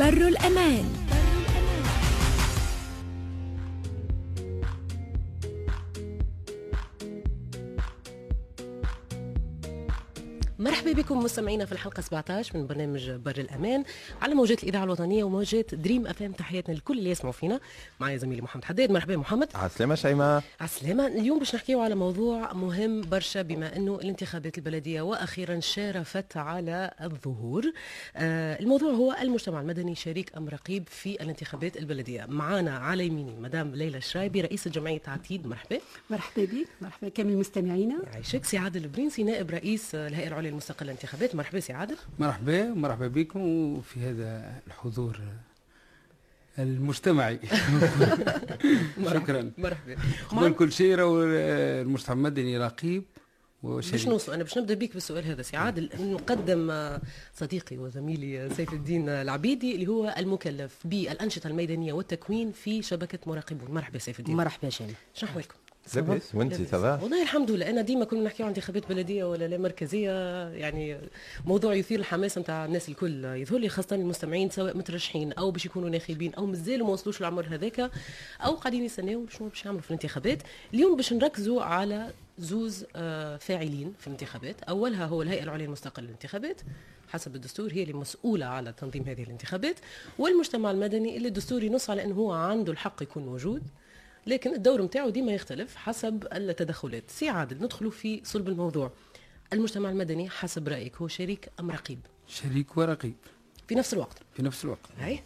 بر الأمان. مرحبا بكم مستمعينا في الحلقة 17 من برنامج بر الأمان على موجات الإذاعة الوطنية وموجات دريم أف إم. تحياتنا لكل اللي يسمعوا فينا. معايا زميلي محمد حداد. مرحبا محمد. عسلامة شيماء. عسلامة اليوم باش نحكيو على موضوع مهم برشا بما أنه الانتخابات البلدية وأخيرا شارفت على الظهور. آه الموضوع هو المجتمع المدني شريك أم رقيب في الانتخابات البلدية. معانا على يميني مدام ليلى شرايبي رئيسة جمعية عتيد مرحبا. مرحبا بك. مرحبا كامل مستمعينا. يعيشك. سي عادل البرنسي نائب رئيس الهيئة العليا المستقلة للانتخابات مرحبا سي عادل. مرحبا مرحبا بكم في هذا الحضور المجتمعي. شكرا. مرحبا. قبل كل شيء راهو المجتمع المدني رقيب باش نوصل أنا باش نبدأ بيك بالسؤال هذا سي عادل. نقدم صديقي وزميلي سيف الدين العبيدي اللي هو المكلف بالأنشطة الميدانية والتكوين في شبكة مراقبون. مرحبا سيف الدين. مرحبا شيماء. شنو أحوالكم؟ لاباس؟ وانت ça va والله الحمد لله. أنا ديما كنا نحكيو عن انتخابات بلدية ولا لا مركزية يعني موضوع يثير الحماس نتاع الناس الكل. يظهر لي خاصة المستمعين سواء مترشحين أو باش يكونوا ناخبين أو مازالوا ما وصلوش العمر هذاك أو قاعدين يستناو شنو باش يعملوا في الانتخابات. اليوم باش نركزوا على زوز فاعلين في الانتخابات. أولها هو الهيئة العليا المستقلة للانتخابات. حسب الدستور هي اللي مسؤولة على تنظيم هذه الانتخابات. والمجتمع المدني اللي الدستور ينص على أنه هو عنده الحق يكون موجود. لكن الدور نتاعو ديما يختلف حسب التدخلات. سي عادل ندخلوا في صلب الموضوع. المجتمع المدني حسب رأيك هو شريك أم رقيب؟ شريك ورقيب. في نفس الوقت. في نفس الوقت. هاي.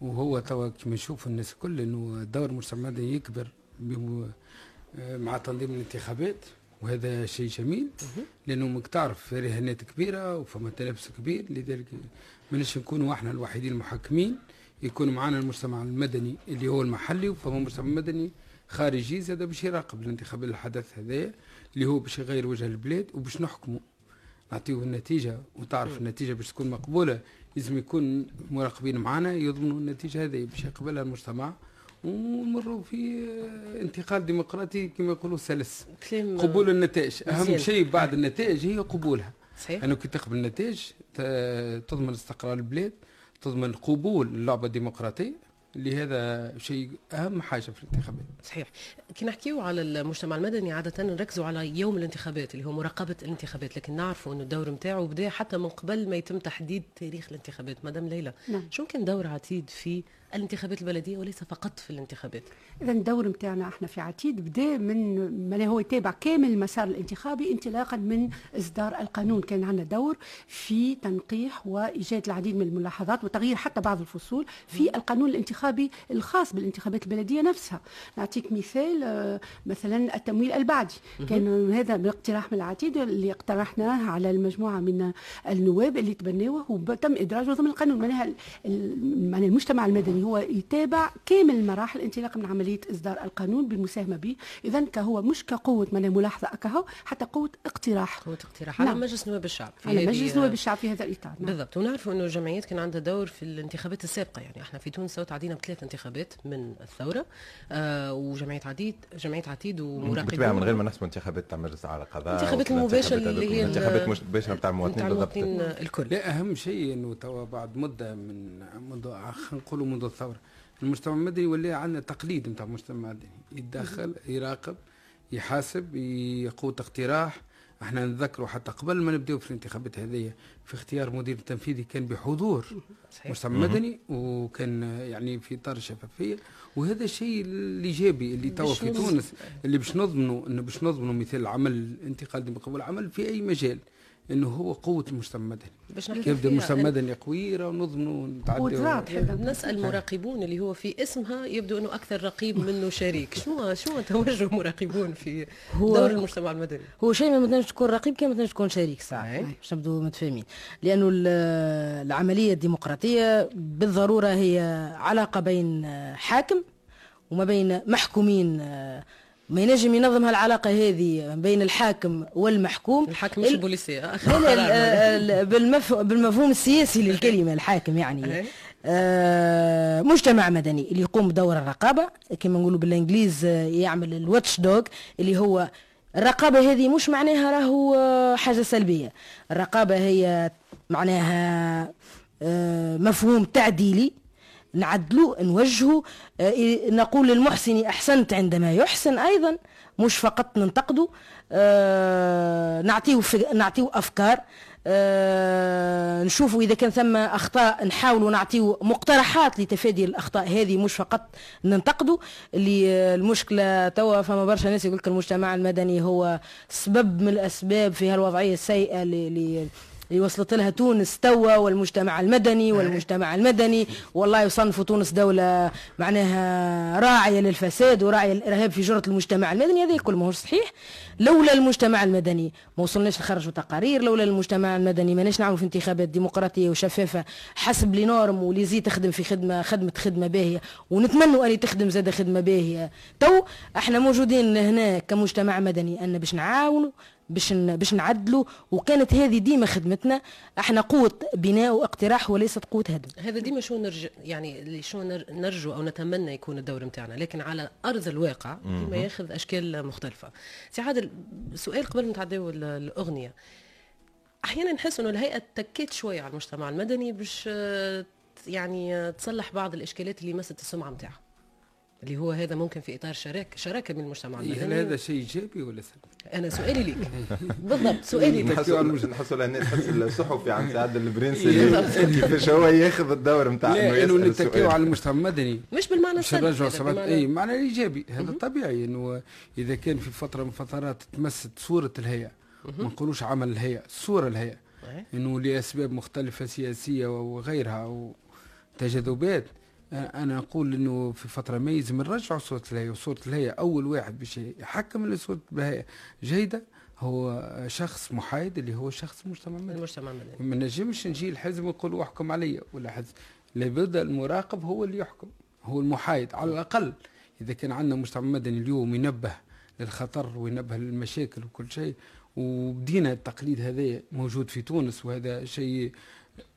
وهو توا كما نشوف الناس الكل إنه دور المجتمع المدني يكبر مع تنظيم الانتخابات وهذا شيء جميل. لأنه تعرف رهانات كبيرة وفما تنافس كبير لذلك ماناش نكونوا إحنا الوحيدين المحكمين. يكون معنا المجتمع المدني اللي هو المحلي وفما مجتمع مدني خارجي زاد باش يراقب الانتخابات الحدث هذايا اللي هو باش يغير وجه البلاد وباش نحكموا. نعطيوه النتيجة وتعرف النتيجة باش تكون مقبولة. لازم يكون مراقبين معنا يضمنوا النتيجة هذه باش يقبلها المجتمع ونمروا في انتقال ديمقراطي كما يقولوا سلس. قبول النتائج. أهم شيء بعد النتائج هي قبولها. صحيح. أنه كي تقبل النتائج تضمن استقرار البلاد تضمن قبول اللعبة الديمقراطية اللي هذا شيء أهم حاجة في الانتخابات. صحيح. كي نحكيو على المجتمع المدني عادة نركزوا على يوم الانتخابات اللي هو مراقبة الانتخابات لكن نعرفوا إنه الدور نتاعو بدا حتى من قبل ما يتم تحديد تاريخ الانتخابات مدام ليلى. نعم. شو كان دور عتيد في الانتخابات البلدية وليس فقط في الانتخابات؟ اذا الدور نتاعنا إحنا في عتيد بدا من ما هو يتابع كامل المسار الانتخابي انطلاقا من إصدار القانون. كان عندنا دور في تنقيح وإيجاد العديد من الملاحظات وتغيير حتى بعض الفصول في القانون الانتخابي الخاص بالانتخابات البلدية نفسها. نعطيك مثال مثلا التمويل البعدي. كان هذا باقتراح من العتيد اللي اقترحناه على المجموعة من النواب اللي تبنوه وتم إدراجه ضمن القانون. معناها معناها المجتمع المدني هو يتابع كامل المراحل انطلاقا من عملية إصدار القانون بالمساهمة به. اذا كهو مش كقوة من ملاحظة كهو حتى قوة اقتراح. قوة اقتراح نعم. على مجلس نواب الشعب في على مجلس نواب الشعب في هذا الإطار. نعم. بالضبط. ونعرفوا إنه الجمعيات كان عندها دور في الانتخابات السابقة. يعني إحنا في تونس تعدينا بثلاث انتخابات من الثورة. آه وجمعية عديد جمعية عتيد ومراقبين. من غير ما نحسبوا انتخابات تاع مجلس اعلى قضاء الانتخابات المباشره اللي هي الانتخابات مباشرة بتاع المواطنين بالضبط. الكل. لا أهم شيء إنه توا بعد مدة من منذ خلينا نقولوا منذ الثوره المجتمع المدني ولا عندنا تقليد نتاع المجتمع المدني. يتدخل يراقب يحاسب يقود اقتراح. إحنا نذكروا حتى قبل ما نبداو في الانتخابات هذه في اختيار مدير التنفيذي كان بحضور مجتمع مدني وكان يعني في إطار الشفافية. وهذا الشيء الإيجابي اللي توا في تونس اللي باش نضمنوا انه باش نضمنوا مثل العمل الانتقال ديمقراطي العمل في أي مجال. إنه هو قوة المجتمع المدني باش يبدأ المجتمع المدني قوي ونضمنوا نتعدوا نسأل المراقبون اللي هو في اسمها يبدو إنه أكثر رقيب منه شريك. شنو شنو توجه مراقبون في هو دور المجتمع المدني؟ هو شيء ما تنجمش تكون رقيب كما تنجم تكون شريك صح؟ باش نبدو متفاهمين. لأنه العملية الديمقراطية بالضرورة هي علاقة بين حاكم وما بين محكومين ما ينجم ينظم هالعلاقة هذه بين الحاكم والمحكوم. الحاكم مش البوليسيه بالمف... بالمفهوم السياسي للكلمة الحاكم يعني. آه مجتمع مدني اللي يقوم بدور الرقابة كما نقولوا بالإنجليز يعمل الواتش دوغ اللي هو الرقابة هذه مش معناها راهو حاجة سلبية. الرقابة هي معناها آه، مفهوم تعديلي نعدلو نوجهه آه، نقول للمحسن أحسنت عندما يحسن أيضا مش فقط ننتقده. نعطيه نعطيه أفكار. أه نشوفوا إذا كان ثم أخطاء نحاولوا نعطيو مقترحات لتفادي الأخطاء. هذه مش فقط ننتقدوا اللي المشكلة توا فما برشا ناس يقول لك المجتمع المدني هو سبب من الأسباب في هالوضعية السيئة اللي اللي وصلت لها تونس توا والمجتمع المدني والمجتمع المدني. والله يصنفوا تونس دولة معناها راعية للفساد وراعية للإرهاب في جرة المجتمع المدني. هذا كل ما هو صحيح. لولا المجتمع المدني ما وصلناش نخرجوا تقارير لولا المجتمع المدني ماناش نعملوا في انتخابات ديمقراطية وشفافة حسب لي نورم ولي زي تخدم في خدمة خدمة خدمة باهية. ونتمنوا أن تخدم زاد خدمة باهية. تو إحنا موجودين هنا كمجتمع مدني أن باش نعاونوا باش باش نعدلوا وكانت هذه ديما خدمتنا. إحنا قوة بناء واقتراح وليست قوة هدم. هذا ديما شو نرجع يعني شو نرجو أو نتمنى يكون الدور نتاعنا لكن على أرض الواقع ديما ياخذ أشكال مختلفة. سي عادل سؤال قبل ما نتعداو الأغنية. أحيانا نحس إنه الهيئة تكيت شوية على المجتمع المدني باش يعني تصلح بعض الإشكالات اللي مست السمعة نتاعها اللي هو هذا ممكن في إطار شراكه شراكة من المجتمع المدني هل هذا شيء إيجابي ولا سلبي؟ أنا سؤالي ليك. بالضبط سؤالي ليك. مش نحسوا الناس تحس الصحفي عن سعد البرنسي كيفاش هو ياخذ الدور نتاع إنه إنه نتكيو على المجتمع المدني. مش بالمعنى السلبي اي معنى ايجابي هذا طبيعي إنه إذا كان في فترة من فترات تمست صورة الهيئة. ما نقولوش عمل الهيئة صورة الهيئة. إنه لأسباب مختلفة سياسية وغيرها وتجاذبات أنا أقول إنه في فترة ما يلزم نرجعوا صورة الهيئة. وصوره الهيئة أول واحد باش يحكم لصوره الهيئة جيدة هو شخص محايد اللي هو شخص المجتمع المدني المجتمع المدني ما نجمش نجي الحزب ونقول احكم علي ولا حزب. لابد المراقب هو اللي يحكم هو المحايد. على الأقل إذا كان عندنا مجتمع مدني اليوم ينبه للخطر وينبه للمشاكل وكل شيء وبدينا التقليد هذا موجود في تونس وهذا شيء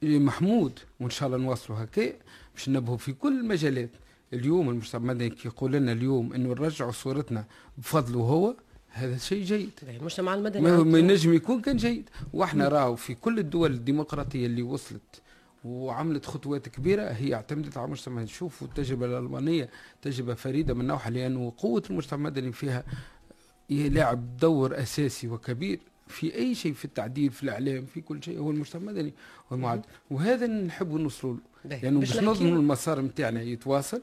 محمود وإن شاء الله نواصلوا هكا باش ننبهوا في كل المجالات. اليوم المجتمع المدني يقول لنا اليوم؟ إنه نرجعوا صورتنا بفضله هو هذا شيء جيد. المجتمع المدني ما ينجم يكون كان جيد. وإحنا راهو في كل الدول الديمقراطية اللي وصلت وعملت خطوات كبيرة هي اعتمدت على المجتمع شوفوا التجربة الألمانية تجربة فريدة من نوعها لأنه قوة المجتمع المدني فيها يلعب دور أساسي وكبير. في أي شيء في التعديل في الإعلام في كل شيء هو المجتمع المدني وهذا نحب نوصلوا له. لأنه يعني باش نضمن المسار نتاعنا يتواصل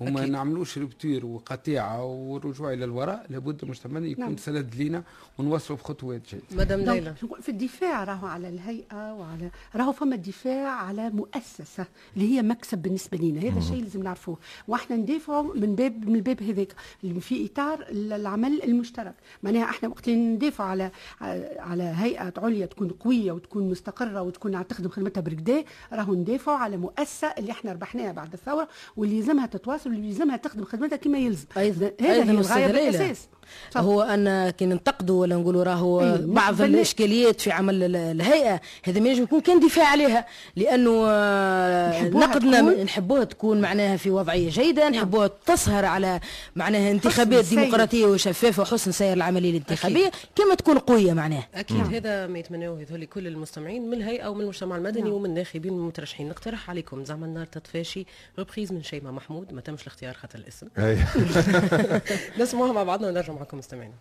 وما. نعملوش ربتير وقطيعة ورجوع إلى الوراء لابد المجتمع يكون نعم. سند لينا ونوصلوا بخطوات جيدة. مدام ليلى في الدفاع راهو على الهيئة وعلى راهو فما الدفاع على مؤسسة اللي هي مكسب بالنسبة لنا هذا الشيء لازم نعرفوه وإحنا ندافعوا من باب من الباب هذاك في إطار العمل المشترك معناها إحنا وقت ندافع على على هيئة عليا تكون قوية وتكون مستقرة وتكون تخدم خدمتها بركدا راهو ندافعوا على مؤسسة اللي إحنا ربحناها بعد الثورة واللي لازمها تتواصل اللي يلزمها تخدم خدمتها كما يلزم. أيضا. هذا هي الغاية بالأساس. هو أن كي ننتقدوا ولا نقولوا راهو أيه بعض الإشكاليات في عمل الهيئة هذا ما ينجم يكون كان دفاع عليها لأنه نقدنا نحبوها تكون معناها في وضعيه جيدة نعم. نحبوها تسهر على معناها انتخابات ديمقراطية وشفافة وحسن سير العملية الانتخابيه كما تكون قوية معناها. أكيد. نعم. هذا ما يتمنوه هذول كل المستمعين من الهيئة ومن المجتمع المدني نعم. ومن الناخبين المترشحين نقترح عليكم زعما النار تطفاشي ريبريز من شيماء محمود ما تمش الاختيار خاطر الاسم. نسمعوها مع بعضنا ونرجع معكم مستمعين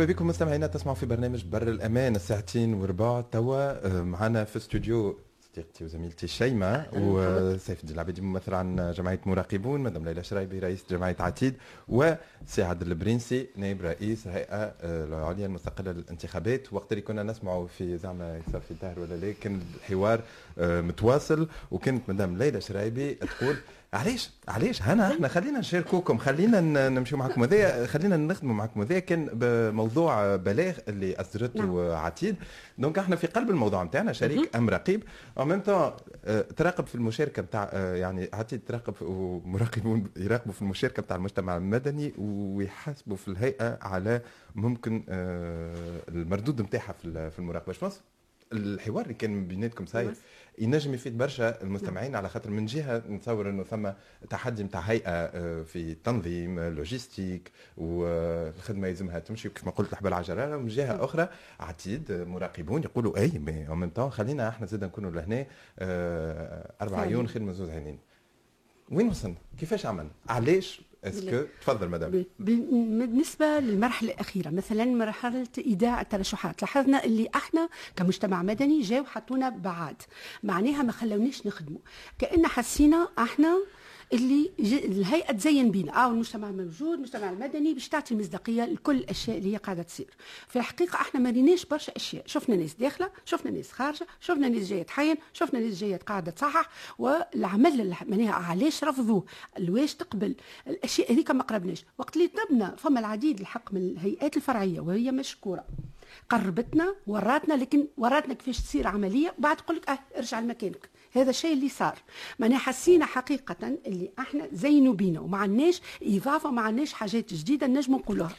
مرحبا بكم مستمعينا تسمعوا في برنامج بر الأمان الساعتين وربع. توا آه، معنا في استوديو صديقتي وزميلتي شيماء وسيف الدين العبيدي ممثل عن جمعية مراقبون مدام ليلى شرايبي رئيس جمعية عتيد وسي عبد البرنسي نائب رئيس الهيئه آه، العليا المستقلة للانتخابات. وقت اللي كنا نسمعوا في زعما يصير في الدهر ولا لا كان الحوار آه، متواصل. وكانت مدام ليلى شرايبي تقول علاش؟ علاش؟ هنا إحنا خلينا نشاركوكم خلينا ن- نمشيو معكم. هذايا خلينا نخدموا معكم. هذايا كان بموضوع بلاغ اللي اصدرته نعم. عتيد donc إحنا في قلب الموضوع نتاعنا شريك أم رقيب. au même temps تراقب في المشاركة نتاع يعني عتيد تراقب ومراقبون يراقبوا في المشاركة نتاع المجتمع المدني ويحاسبوا في الهيئة على ممكن آه، المردود نتاعها في ال- في المراقبة. شمس الحوار اللي كان بيناتكم ساير ينجم يفيد برشا المستمعين على خاطر من جهة نتصور إنه ثم تحدي نتاع هيئة آه، في تنظيم آه، logistique والخدمه يلزمها تمشي كيف ما قلت الحبال على الجراره ومن جهة أخرى عتيد آه، مراقبون يقولوا أي مي أو ميم طون خلينا إحنا زاد نكونوا لهنا آه، أربع. عيون خير من زوز عينين وين وصلنا؟ كيفاش عملنا؟ علاش est-ce que تفضل مدام بالنسبة للمرحلة الأخيرة مثلا مرحلة إيداع الترشحات لاحظنا اللي إحنا كمجتمع مدني جاو حطونا بعاد معناها ما خلونيش نخدموا كأن حسينا إحنا اللي الهيئة تزين بينا. آه المجتمع موجود المجتمع المدني باش تعطي المصداقيه لكل الأشياء اللي هي قاعدة تصير. في الحقيقة إحنا ما ريناش برشا أشياء. شفنا ناس داخلة شفنا ناس خارجة شفنا ناس جاية تحين شفنا ناس جاية قاعدة تصحح والعمل معناها علاش رفضوه الواش تقبل الأشياء هذيك ما قربناش. وقت اللي طلبنا فما العديد الحق من الهيئات الفرعية وهي مشكورة. قربتنا وراتنا لكن وراتنا كيفاش تصير عملية؟ وبعد تقول لك آه ارجع لمكانك. هذا الشيء اللي صار. معناها حسينا حقيقة اللي إحنا زينوا بينا وما عندناش إضافة ما عندناش حاجات جديدة نجموا نقولوها.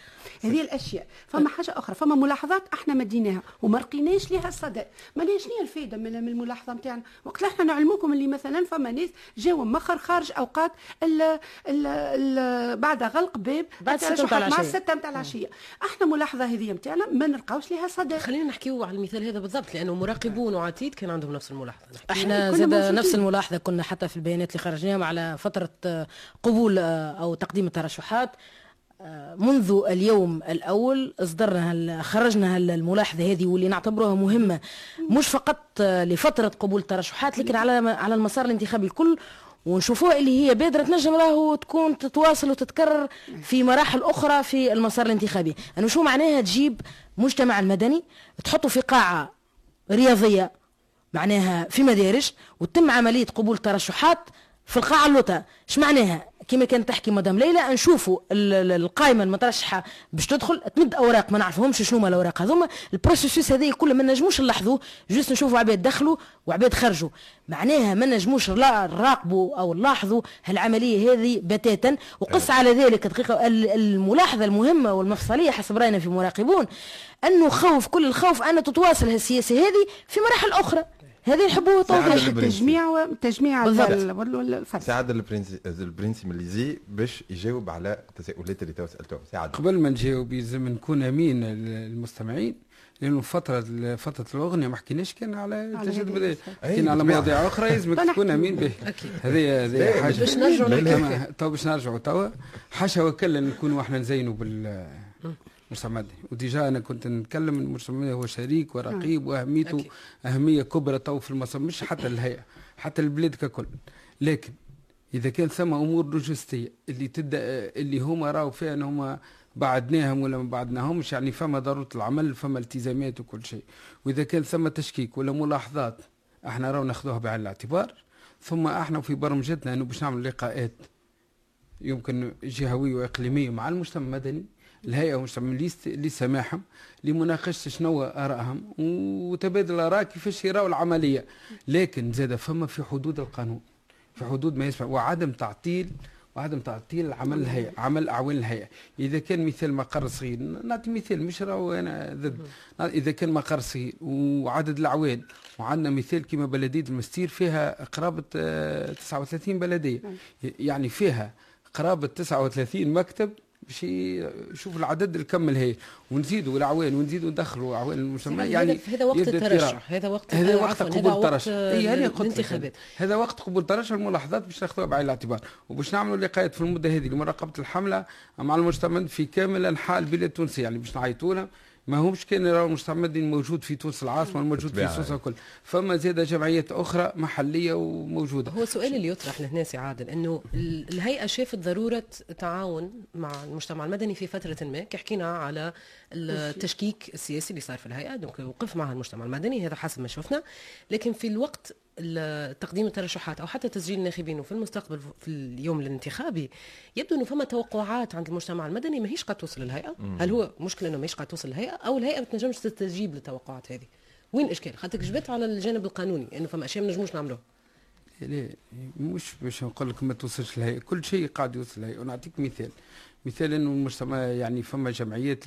هذه الأشياء. فما حاجة أخرى. فما ملاحظات إحنا مديناها وما لقيناش لها الصدى. معناها شنو هي الفائده من الملاحظة نتاعنا وقت إحنا نعلموكم اللي مثلا فما ناس جاوا مخر خارج أوقات ال ال ال بعد غلق باب بعد ستة الترشحات متاع مع العشية. الستة متاع العشية. إحنا ملاحظة هذه نتاعنا ما نلقاوش لها صدى. خلينا نحكيو على المثال هذا بالضبط لأنه مراقبون وعتيد كان عندهم نفس الملاحظة. إحنا موجودين. نفس الملاحظة كنا حتى في البيانات اللي خرجناها على فترة آه، قبول آه، أو تقديم الترشحات. آه، منذ اليوم الأول اصدرنا هال- خرجنا هال- الملاحظه هذه واللي نعتبروها مهمة مش فقط لفترة قبول الترشحات لكن على على المسار الانتخابي الكل. ونشوفوها اللي هي بادرة تنجم راهو تكون تتواصل وتتكرر في مراحل أخرى في المسار الانتخابي. انه شو معناها تجيب مجتمع المدني تحطه في قاعة رياضية معناها في مدارج وتم عملية قبول ترشحات في القاعة اللوطه إيش معناها؟ كما كانت تحكي مدام ليلى نشوفوا ال- ال- القائمة المترشحة باش تدخل تمد أوراق ما نعرفهمش شنو هما الأوراق هذوما. ال processus هذا كله ما نجموش نلاحظوه juste نشوفوا عباد دخلوا وعباد خرجوا. معناها ما نجموش نراقبوا أو نلاحظوا هالعملية هذه بتاتا. وقس على ذلك دقيقة ال- الملاحظة المهمة والمفصلية حسب رأينا في مراقبون أنه خوف كل الخوف أن تتواصل هالسياسة هذه في مراحل أخرى. هذه نحبوه ساعة توضيح البرنسي. تجميع وتجميع بالضبط. ال- وال- وال- الفرد سعد البرنسي البرنسي من ليزي باش يجاوب على التساؤلات اللي تو سألتهم. سعد قبل ما نجاوب يلزم نكون أمين المستمعين لأنه فتره فترة الأغنية ما حكيناش كان على بدأ أي، حكينا على. مواضيع أخرى يلزمك طنحكي. تكون أمين به. هذه هذه حاجة. باش نرجعوا تو باش نرجعوا توا حاشا وكلا نكونوا إحنا نزينوا بال المجتمع المدني وديجا أنا كنت نتكلم المجتمع المدني هو شريك ورقيب وأهميته أكيد. أهمية كبرى تو في المصر مش حتى الهيئة حتى البلاد ككل. لكن إذا كان ثم أمور لوجستية اللي تبدا اللي هما راوا فيها إن هما بعدناهم ولا ما بعدناهمش يعني فما ضرورة العمل فما التزامات وكل شيء. وإذا كان ثم تشكيك ولا ملاحظات إحنا راو ناخذوها بعين الاعتبار. ثم إحنا في برمجتنا إنه باش نعمل لقاءات يمكن جهوية وإقليمية مع المجتمع المدني. الهيئة والمجتمع اللي يست- اللي سماحهم لمناقشه شنو آرائهم وتبادل الاراء كيفاش يراوا العملية. لكن زاد فما في حدود القانون في حدود ما يسمع وعدم تعطيل وعدم تعطيل عمل الهيئة عمل أعوان الهيئة. إذا كان مثال مقر صغير نعطي مثال مش راهو أنا ضد. إذا كان مقر صغير وعدد الأعوان وعندنا مثال كما بلديه المستير فيها قرابة آه، 39 بلدية. يعني فيها قرابة 39 مكتب باش يشوف العدد الكمل هي ونزيدوا الاعوان ونزيدوا ندخلوا اعوان المجتمع يعني هذا وقت الترشح هذا وقت هذا وقت قبول الترشح. اي هذا الانتخابات. هذا وقت قبول الترشح الملاحظات باش ناخذوها بعين الاعتبار. وباش نعملوا لقاءات في المدة هذه لمراقبه الحملة مع المجتمع في كامل أنحاء البلاد التونسية يعني باش نعيطوا لهم ما همش كان راهو المستعمر موجود في تونس العاصمة موجود في تونس الكل. فما زاد جمعيات أخرى محلية وموجودة. هو السؤال اللي يطرح لهنا سي عادل إنه الهيئة شافت ضرورة التعاون مع المجتمع المدني في فترة ما كي حكينا على التشكيك السياسي اللي صار في الهيئة donc وقف معها المجتمع المدني هذا حسب ما شفنا. لكن في الوقت تقديم الترشحات أو حتى تسجيل الناخبين وفي المستقبل في اليوم الانتخابي يبدو أنه فما توقعات عند المجتمع المدني ماهيش قد توصل للهيئة. هل هو مشكله أنه ماهيش قد توصل للهيئة؟ أو الهيئة ما تنجمش تستجيب للتوقعات هذه؟ وين الإشكال؟ خاطر جبت على الجانب القانوني أنه فما أشياء ما نجموش نعملوها. لا مش باش نقول لك ما توصلش للهيئة. كل شيء قاعد يوصل للهيئة. ونعطيك مثال. مثال أنه المجتمع يعني فما جمعيات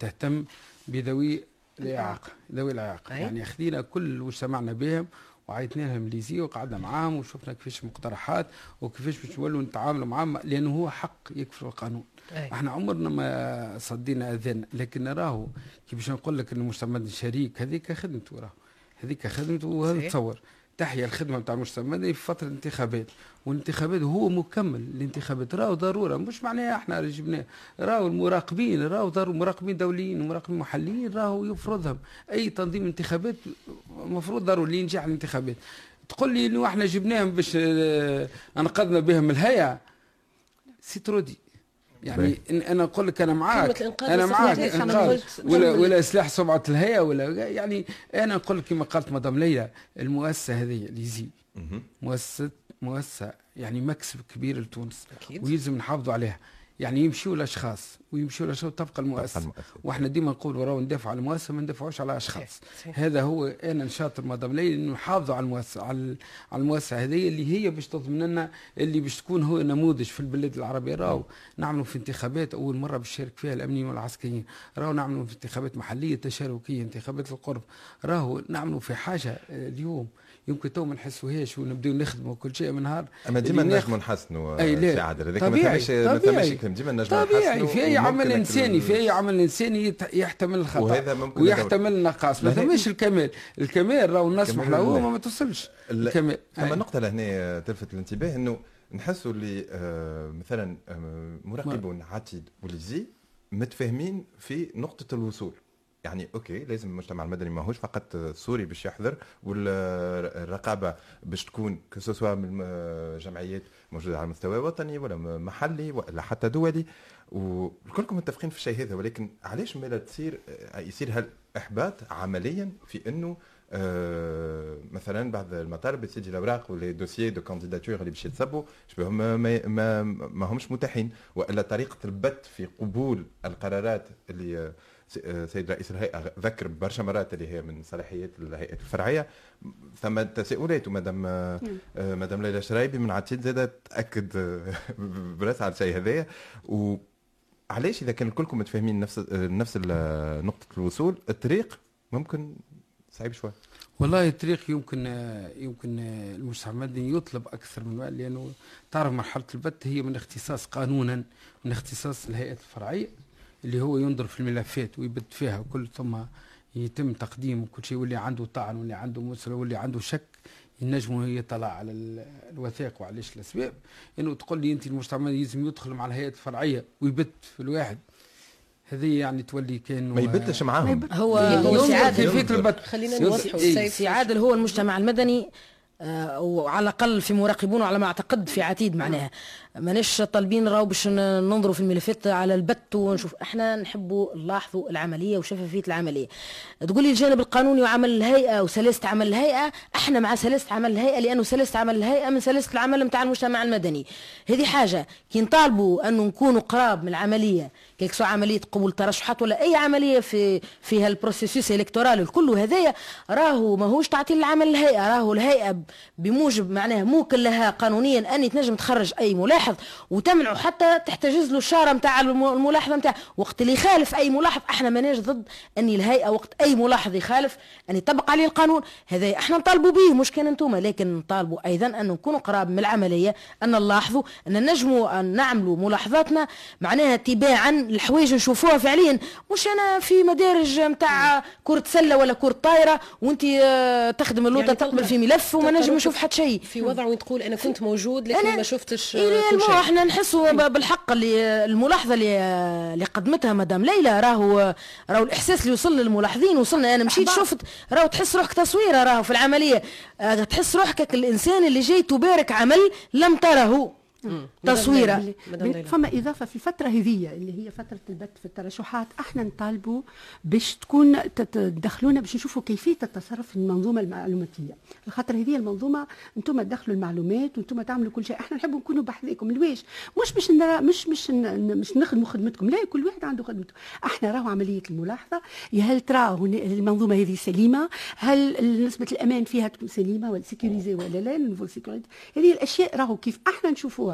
تهتم بذوي الإعاقة. ذوي الإعاقة. يعني خذينا كل واجتمعنا بهم وعيطنا لهم ليزي وقعدنا معاهم وشفنا كيفاش مقترحات وكيفاش باش نولوا نتعاملوا معاهم لأنه هو حق يكفر القانون. أي. إحنا عمرنا ما صدينا أذان لكن راهو كيفاش نقول لك المجتمع شريك هذيك خدمته راهو هذيك خدمته وهذا تصور. تحيا الخدمة نتاع المجتمع المدني في فترة الانتخابات؟ والانتخابات هو مكمل الانتخابات راهو ضرورة مش معناها إحنا جبناه راهو المراقبين راهو مراقبين دوليين ومراقبين محليين راهو يفرضهم. أي تنظيم انتخابات المفروض ضروري ينجح الانتخابات. تقول لي إنه إحنا جبناهم باش آه، أنقذنا بهم الهيئة؟ سيترودي. يعني إن أنا أقول لك أنا معاك أنا معاك إنقاذ. ولا ولا إصلاح سمعه الهيئة ولا يعني أنا نقول لك كما قالت مدام ليلى المؤسسة هذه ليزي مؤسسة مؤسسة يعني مكسب كبير لتونس أكيد. ويلزم نحافظوا عليها. يعني يمشيوا الأشخاص ويمشوا الأشخاص تبقى المؤسسة. وإحنا ديما نقول وراو ندافع على المؤسسة ما ندافعوش على أشخاص. هذا هو أنا نشاط مدام ليلى انه نحافظوا على المؤسسة على المؤسسة هذه اللي هي باش تضمن لنا اللي باش تكون هو نموذج في البلاد العربية. راهو نعملوا في انتخابات أول مرة باش يشارك فيها الأمنيين والعسكريين. راهو نعملوا في انتخابات محلية تشاركية انتخابات القرب. راهو نعملوا في حاجة اليوم يمكن تو ما نحسوهاش ونبداو نخدموا كل شيء من نهار أما ديما نجموا نحسنوا أي لا عادل هذاك ما ثماش ما ثماش ديما نجموا طبيعي في أي عمل إنساني في أي عمل إنساني يحتمل الخطا وهذا ممكن ويحتمل النقص ما ثماش الكمال. الكمال راهو نسمح له ما توصلش. الكمال. ثم نقطه لهنا تلفت الانتباه إنه نحسوا اللي آه مثلا آه مراقبون عتيد و l'ISIE متفاهمين في نقطة الوصول. يعني OK لازم المجتمع المدني ماهوش فقط صوري باش يحضر والرقابة باش تكون que ce soit من جمعيات موجودة على مستوى وطني ولا محلي ولا حتى دولي. وكلكم متفقين في الشيء هذا ولكن علاش مالا تصير يصير هالإحباط عمليا في إنه مثلا بعض المطالب تسجل الأوراق و les dossiers de candidature اللي باش يتصبوا شبهم ما, ما, ما همش متاحين. وإلا طريقة البت في قبول القرارات اللي سيد رئيس الهيئة ذكر برشا مرات اللي هي من صلاحيات الهيئة الفرعية. ثم تساؤلات ومدام نعم. آه، مدام ليلى شرايبي من عتيد زاد تأكد آه، براس على الشيء هذايا. وعلاش إذا كان كلكم متفاهمين نفس آه، نفس نقطة الوصول الطريق ممكن صعيب شوي والله الطريق يمكن يمكن المجتمع المدني يطلب أكثر من لأنه تعرف مرحلة البت هي من اختصاص قانونا من اختصاص الهيئات الفرعية. اللي هو ينظر في الملفات ويبت فيها وكل ثم يتم تقديم كل شيء واللي عنده طعن واللي عنده مسألة واللي عنده شك ينجموا يطلع على الوثائق وعلاش الأسباب. إنه تقول لي أنت المجتمع لازم يدخل مع الهيئات الفرعية ويبت في الواحد. هذه يعني تولي كان ما يبتش معاهم. هو هو سعاد خلينا نوضحوا سي عادل هو المجتمع المدني. وعلى الأقل في مراقبون على ما أعتقد في عتيد معناها. ماناش طالبين راهو باش ننظروا في الملفات على البت ونشوف. إحنا نحبوا نلاحظوا العملية وشفافية العملية. تقولي الجانب القانوني وعمل الهيئة وسلاسة عمل الهيئة إحنا مع سلاسة عمل الهيئة لأنه سلاسة عمل الهيئة من سلاسة العمل نتاع المجتمع المدني. هذه حاجة. كي نطالبوا انه نكونوا قراب من العملية que ce soit عملية قبول ترشحات ولا أي عملية في فيها ال processus électoral الكل هذايا راهو ماهوش تعطيل العمل الهيئة راهو الهيئة بموجب معناها موكل لها قانونيا اني تنجم تخرج أي ملاحظ وتمنعه حتى تحتجز له الشاره نتاع الملاحظه نتاع وقت اللي يخالف أي ملاحظ أحنا ماناش ضد اني الهيئة وقت أي ملاحظ يخالف أن يطبق عليه القانون. هذا أحنا نطالبوا به مش كان أنتم لكن نطالبوا أيضا أن نكونوا قراب من العملية أن نلاحظوا أن نجموا أن نعملوا ملاحظاتنا معناها تباعا الحوايج نشوفوها فعليا. مش أنا في مدارج نتاع كرة سلة ولا كرة طايرة وأنت آه، تخدم اللوطة يعني تقبل في ملف وما نجم نشوف حتى شيء. في وضع وين تقول أنا كنت موجود لكن ما شفتش إيه كل شيء. إحنا نحسوا بالحق اللي الملاحظة اللي اللي قدمتها مدام ليلى. راهو راهو الإحساس اللي وصل للملاحظين وصلنا. أنا مشيت شفت راهو تحس روحك تصويرة راهو في العملية. آه، تحس روحك الإنسان اللي جاي تبارك عمل لم تره. تصويرة. فما إضافة في الفترة هذه اللي هي فترة البث في الترشحات أحنا نطالبوا باش تكون تدخلونا باش نشوفوا كيفية التصرف في المنظومة المعلوماتية. الخاطر هذه المنظومة أنتم تدخلوا المعلومات وأنتم تعملوا كل شيء. أحنا نحبوا نكونوا بحذاكم. لويش مش باش نرى مش مش مش نخدموا خدمتكم. لا كل واحد عنده خدمته. أحنا راهو عملية الملاحظة. هل ترى المنظومة هذه سليمة؟ هل نسبة الأمان فيها تكون سليمة ولا sécurisée ولا لا؟ هذه الأشياء راهو كيف أحنا نشوفوها.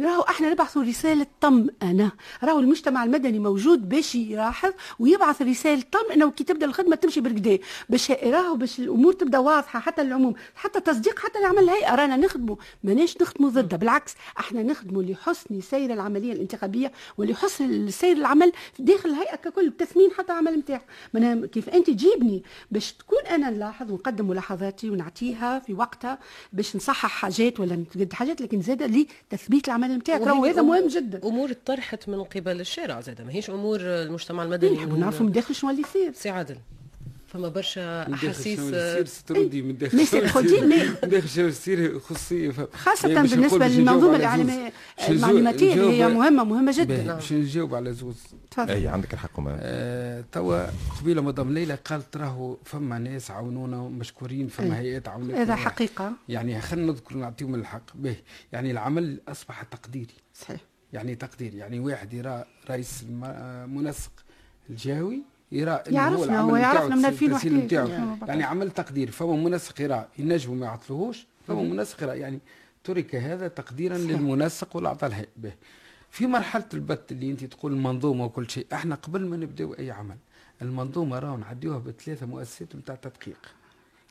راهو أحنا نبعثوا رسالة طمأنة راهو المجتمع المدني موجود باش يلاحظ ويبعث رسالة طمأنة وكي تبدأ الخدمة تمشي بركدا باش راهو باش الأمور تبدأ واضحة حتى العموم حتى تصديق حتى اللي عمل الهيئة رانا نخدموا ماناش نخدموا ضدها بالعكس أحنا نخدموا لحسن سير العملية الانتخابية ولحسن سير العمل داخل الهيئة ككل بتثمين حتى العمل نتاعها كيف أنت تجيبني باش تكون أنا نلاحظ ونقدم ملاحظاتي ونعطيها في وقتها باش نصحح حاجات ولا نتقد حاجات لكن زادة لي تثبيت العمل نتاعك. راهو هذا مهم جدا. أمور طرحت من قبل الشارع زاد ماهيش أمور المجتمع المدني إيه ونعرفوا من داخل شنو اللي يصير. سي عادل. فما برشا أحاسيس تردي من داخل من داخل شنو يصير خصوصيه خاصة يعني بالنسبة للمنظومة المعلوماتية اللي هي مهمه مهمة جدا. باش نجاوب على زوز. تفضل. أي عندك الحق آه توا قبيلة مدام ليلى قالت راهو فما ناس عاونونا مشكورين فما هيئات عاونتنا هذا حقيقة. يعني خلينا نذكر نعطيهم الحق. به يعني العمل أصبح تقديري. صحيح. يعني تقدير يعني واحد يرى رئيس المنسق الجهوي يرى يعرفنا هو, هو يعرفنا من 2021 يعني عمل تقدير فما منسق يرى ينجموا ما يعطلوهوش فما منسق يرى يعني ترك هذا تقديرا. للمنسق والعطاء به. في مرحلة البت اللي أنت تقول المنظومة وكل شيء إحنا قبل ما نبداو أي عمل المنظومة راهو نعديوها بثلاثة مؤسسات نتاع تدقيق.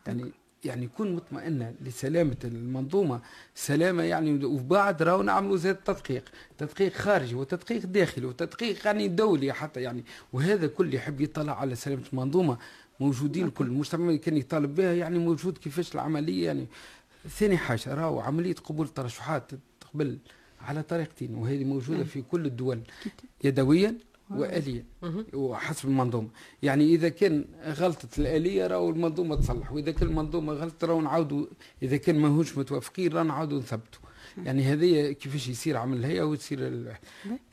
يعني يعني يكون مطمئنة لسلامة المنظومة. سلامة يعني وبعد راهو نعملوا زاد تدقيق. تدقيق خارجي وتدقيق داخلي وتدقيق يعني دولي حتى يعني. وهذا كل يحب يطلع على سلامة المنظومة. موجودين كل المجتمع كان يطالب بها يعني موجود كيفاش العملية يعني. ثاني حاجة راهو عملية قبول الترشحات تقبل على طريقتين وهذه موجودة في كل الدول. يدويا وآلية. وحسب المنظومة. يعني إذا كان غلطة الآلية راهو المنظومة تصلح وإذا كان المنظومة غلطت راهو نعاودوا إذا كان ماهوش متوافقين راهو نعاودوا نثبتوا يعني هذه كيفاش يصير عمل الهيئه ويصير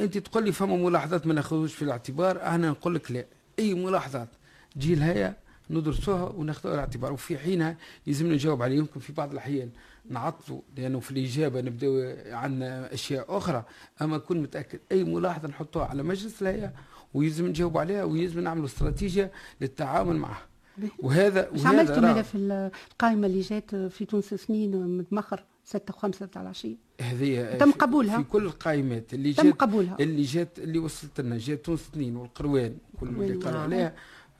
أنت تقول لي فما ملاحظات ما ناخذوش في الاعتبار أنا نقول لك لا. أي ملاحظات؟ تجي الهيئه ندرسوها وناخذوها الاعتبار. وفي حينها يلزمنا نجاوب عليها يمكن في بعض الأحيان. نعطلوا لأنه في الإجابة نبداو عندنا أشياء أخرى. أما كن متأكد أي ملاحظة نحطوها على مجلس الهيئة ويلزم نجاوب عليها ويلزم نعملوا استراتيجية للتعامل معها. وهذا وهذا عملتوا ملف القائمة اللي جات في تونس سنين متمخر 6 و5 تاع العشيه هذه تم قبولها. في كل القائمات اللي جات تم قبولها. اللي جات اللي وصلت لنا جات تونس اثنين والقروان كل اللي قالوا عليها.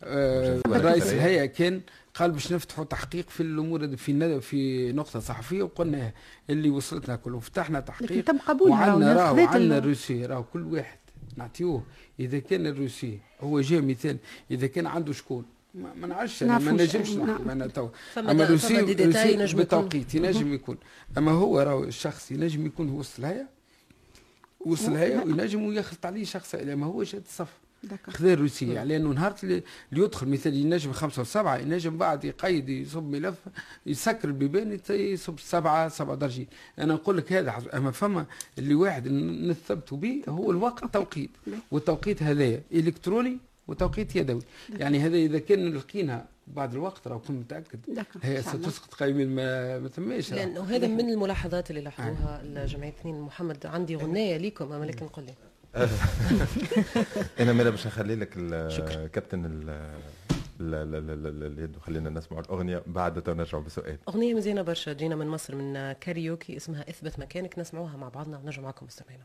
آه رئيس الهيئة كان قال باش نفتحوا تحقيق في الأمور في في نقطة صحفية وقلنا اللي وصلتنا كله فتحنا تحقيق. تم قبولها وعندنا راهو عندنا الروسي راهو كل واحد نعطيوه. إذا كان الروسي هو جاء مثال إذا كان عنده شكون؟ ما نعرفش ما نجمش نحكي أنا تو. أما الروسي بالتوقيت ينجم يكون. أما هو راهو الشخص ينجم يكون هو وسط الهيئه وسط الهيئه وينجم يخلط عليه شخص ما هو جات الصف. خذا الروسية لأنه يعني نهار اللي يدخل مثلا ينجم خمسة وسبعة ينجم بعد يقيد يصب ملف يسكر البيبان يصب سبعة سبعة درجين أنا نقول لك هذا أما فما اللي واحد نثبتوا به هو الوقت توقيت والتوقيت هذايا إلكتروني وتوقيت يدوي. يعني هذا إذا كان لقينا بعد الوقت راه كنت متأكد. هي ستسقط قائمين ما, ما ثماش لأنه هذا من الملاحظات اللي لاحظوها الجمعية اثنين. محمد عندي غنايه ليكم أما لكن قل لي. أنا مالا باش نخلي لك كابتن اليد وخلينا نسمع الأغنية بعد نرجع بسؤال. أغنية مزيانه برشا جينا من مصر من كاريوكي اسمها إثبت مكانك نسمعوها مع بعضنا ونرجع معكم مستمعينا.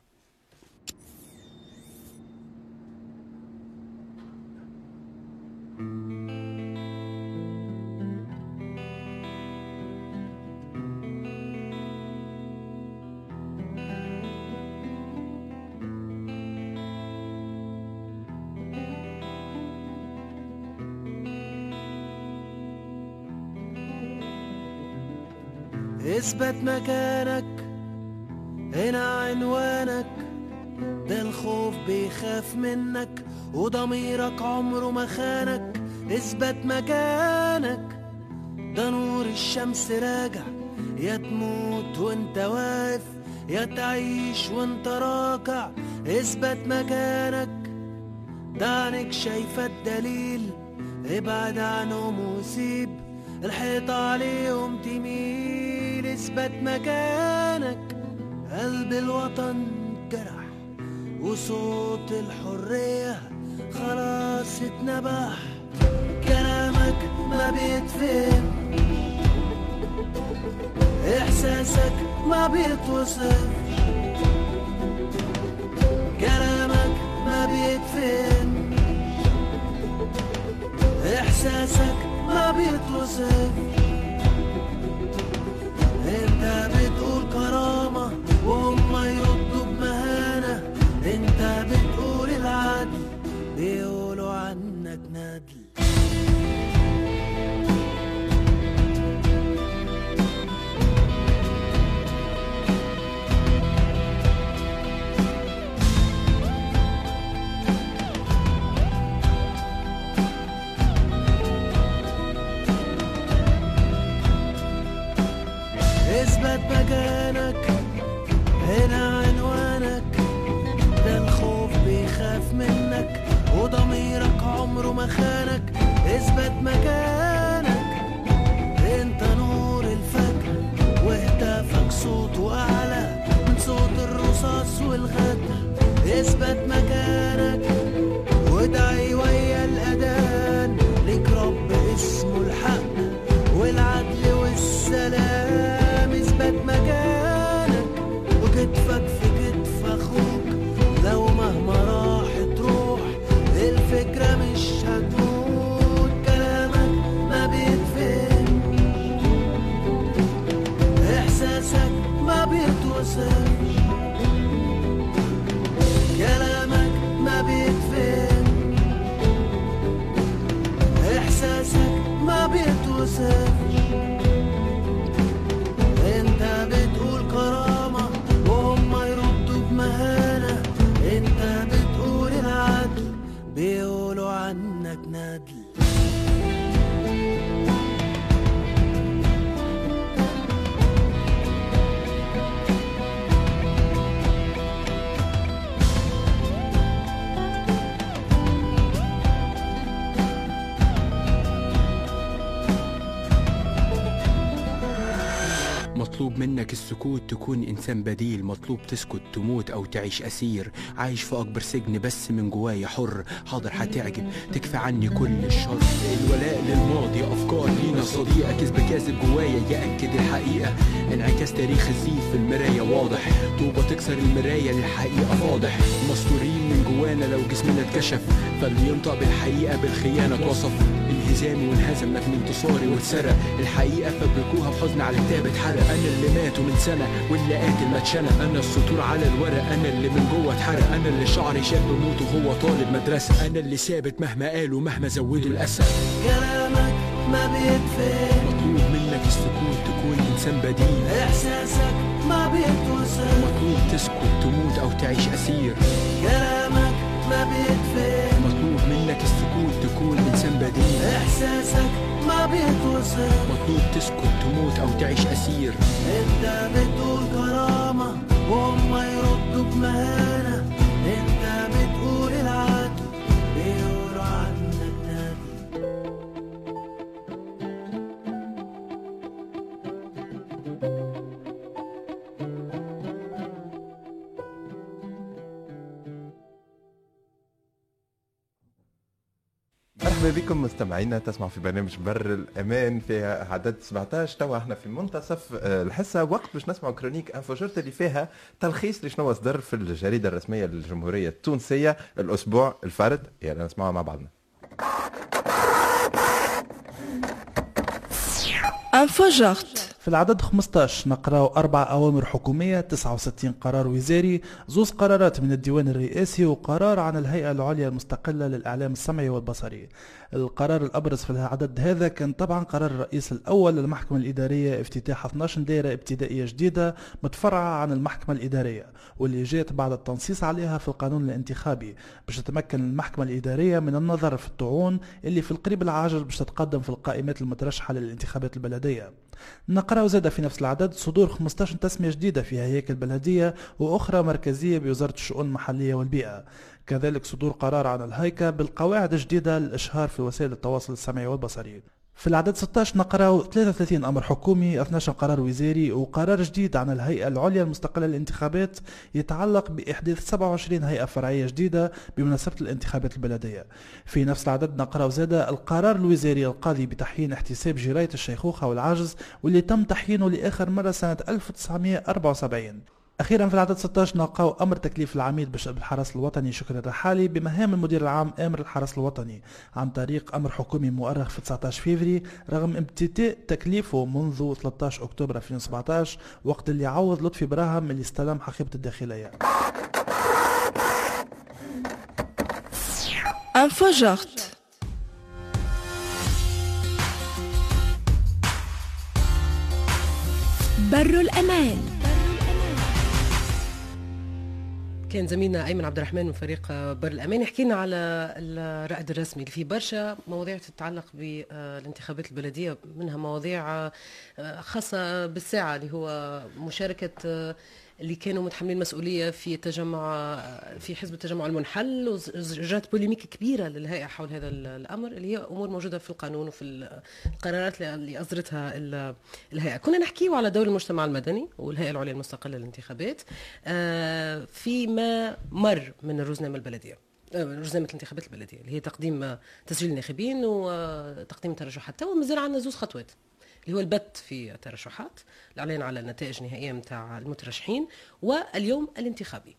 اثبت مكانك. هنا عنوانك ده الخوف بيخاف منك وضميرك عمره ما خانك. اثبت مكانك. ده نور الشمس راجع. يا تموت وانت واقف يا تعيش وانت راكع. اثبت مكانك. ده عينك شايفة الدليل. ابعد عنهم وسيب الحيط عليهم تميل. اثبت مكانك قلب الوطن جرح وصوت الحرية خلاص اتنبح. كلامك ما بيتفهم إحساسك ما بيتوصف. كلامك ما بيتفهم إحساسك ما بيتوصف. انت بتقول كرامة وهم يردوا بمهانة إنت بتقول العدل. عمره ما خانك اثبت مكانك. انت نور الفجر وهتافك صوته أعلى من صوت الرصاص والغدر اثبت مكانك. shut السكوت تكون إنسان بديل مطلوب تسكت تموت أو تعيش أسير. عايش في أكبر سجن بس من جوايا حر. حاضر هتعجب. تكفي عني كل الشر. الولاء للماضي أفكار لينا صديقة. كذب كاذب جوايا يأكد الحقيقة. انعكاس تاريخ الزيف في المراية واضح. طوبة تكسر المراية للحقيقة فاضح. مستورين من جوانا لو جسمنا اتكشف. فاللي ينطق بالحقيقة بالخيانة اتوصف انهزامي وانهزم لكن انتصاري واتسرق الحقيقة فبركوها بحزن على كتاب اتحرق. أنا اللي ماتوا من سنة واللي قاتل ما اتشنق أنا السطور على الورق أنا اللي من جوه اتحرق. أنا اللي شعري شاب موت وهو طالب مدرسة. أنا اللي ثابت مهما قالوا مهما زودوا الأسى. كلامك ما بيتفهم. مطلوب منك السكوت تكون إنسان بديل. إحساسك ما بيتوصف. مطلوب تسكت تموت أو تعيش أسير. كلامك تعيش أسير. إنت بتقول مستمعينا تسمعوا في برنامج بر الأمان فيها عدد 17 توا إحنا في منتصف آه، الحصة. وقت باش نسمعوا chronique Info JORT اللي فيها تلخيص لشنو صدر في الجريدة الرسمية للجمهورية التونسية الأسبوع الفارط. يلا نسمعوا مع بعضنا. Info JORT في العدد 15 نقراو أربع أوامر حكومية 69 قرار وزاري زوز قرارات من الديوان الرئاسي وقرار عن الهيئة العليا المستقلة للإعلام السمعي والبصري. القرار الأبرز في العدد هذا كان طبعا قرار الرئيس الأول للمحكمة الإدارية افتتاح 12 دائرة ابتدائية جديدة متفرعة عن المحكمة الإدارية واللي جاءت بعد التنصيص عليها في القانون الانتخابي باش تتمكن المحكمة الإدارية من النظر في الطعون اللي في القريب العاجل باش تتقدم في القائمات المترشحة للانتخابات البلدية. نقرأ زاد في نفس العدد صدور 15 تسمية جديدة في هياكل بلدية وأخرى مركزية بوزارة الشؤون المحلية والبيئة. كذلك صدور قرار عن الهيكة بالقواعد الجديدة للإشهار في وسائل التواصل السمعي والبصري. في العدد 16 نقراو 33 أمر حكومي 12 قرار وزاري وقرار جديد عن الهيئة العليا المستقلة للانتخابات يتعلق بإحداث 27 هيئة فرعية جديدة بمناسبة الانتخابات البلدية. في نفس العدد نقراو زاده القرار الوزاري القاضي بتحيين احتساب جراية الشيخوخة والعجز واللي تم تحيينه لآخر مرة سنة 1974. أخيرا في العدد 16 نلقاو أمر تكليف العميد بشأن الحرس الوطني. شكري الرحالي. بمهام المدير العام أمر الحرس الوطني. عن طريق أمر حكومي مؤرخ في 19 فيفري رغم ابتداء تكليفه منذ 13 أكتوبر 2017 وقت اللي عوض لطفي براهم اللي استلم حقيبة الداخلية. Info JORT بر الأمان. كان زميلنا أيمن عبد الرحمن من فريق بر الأمان. يحكي لنا على الرائد الرسمي اللي فيه برشا مواضيع تتعلق بالانتخابات البلدية منها مواضيع خاصة بالساعة اللي هو مشاركة اللي كانوا متحملين مسؤولية في تجمع في حزب التجمع المنحل وجات بوليميك كبيرة للهيئة حول هذا الأمر اللي هي أمور موجودة في القانون وفي القرارات اللي أصدرتها الهيئة. كنا نحكيو على دور المجتمع المدني والهيئة العليا المستقلة للانتخابات فيما مر من الرزنامه البلدية رزنامة الانتخابات البلدية اللي هي تقديم تسجيل الناخبين وتقديم الترشحات تو مازال عندنا زوز خطوات. اللي هو البت في الترشحات الإعلان على النتائج النهائية نتاع المترشحين واليوم الانتخابي.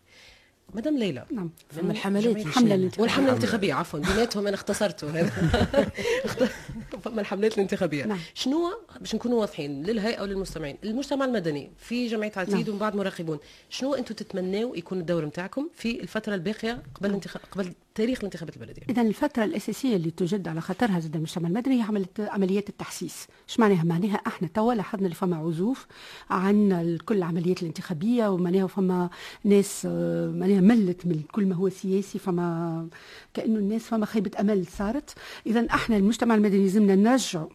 مدام ليلى. نعم. فما الحملات الحمله الانتخابيه والحملة الانتخابية عفوا بيناتهم أنا اختصرته هذا فما الحملات الانتخابية. نعم. شنو باش نكونوا واضحين للهيئة وللمستمعين المجتمع المدني في جمعية عتيد نعم. ومن بعد مراقبون. شنو أنتم تتمناو يكون الدور نتاعكم في الفترة الباقية قبل نعم. انتخاب قبل تاريخ الانتخابات البلديه اذا الفترة الأساسية اللي تجد على خطرها زاد المجتمع المدني هي عمليه عمليات التحسيس. إيش معناها؟ معناها إحنا توا لاحظنا اللي فما عزوف عن كل العمليات الانتخابية ومعناها فما ناس معناها ملت من كل ما هو سياسي فما كأنه الناس فما خيبة أمل صارت. اذا إحنا المجتمع المدني لازمنا نرجعوا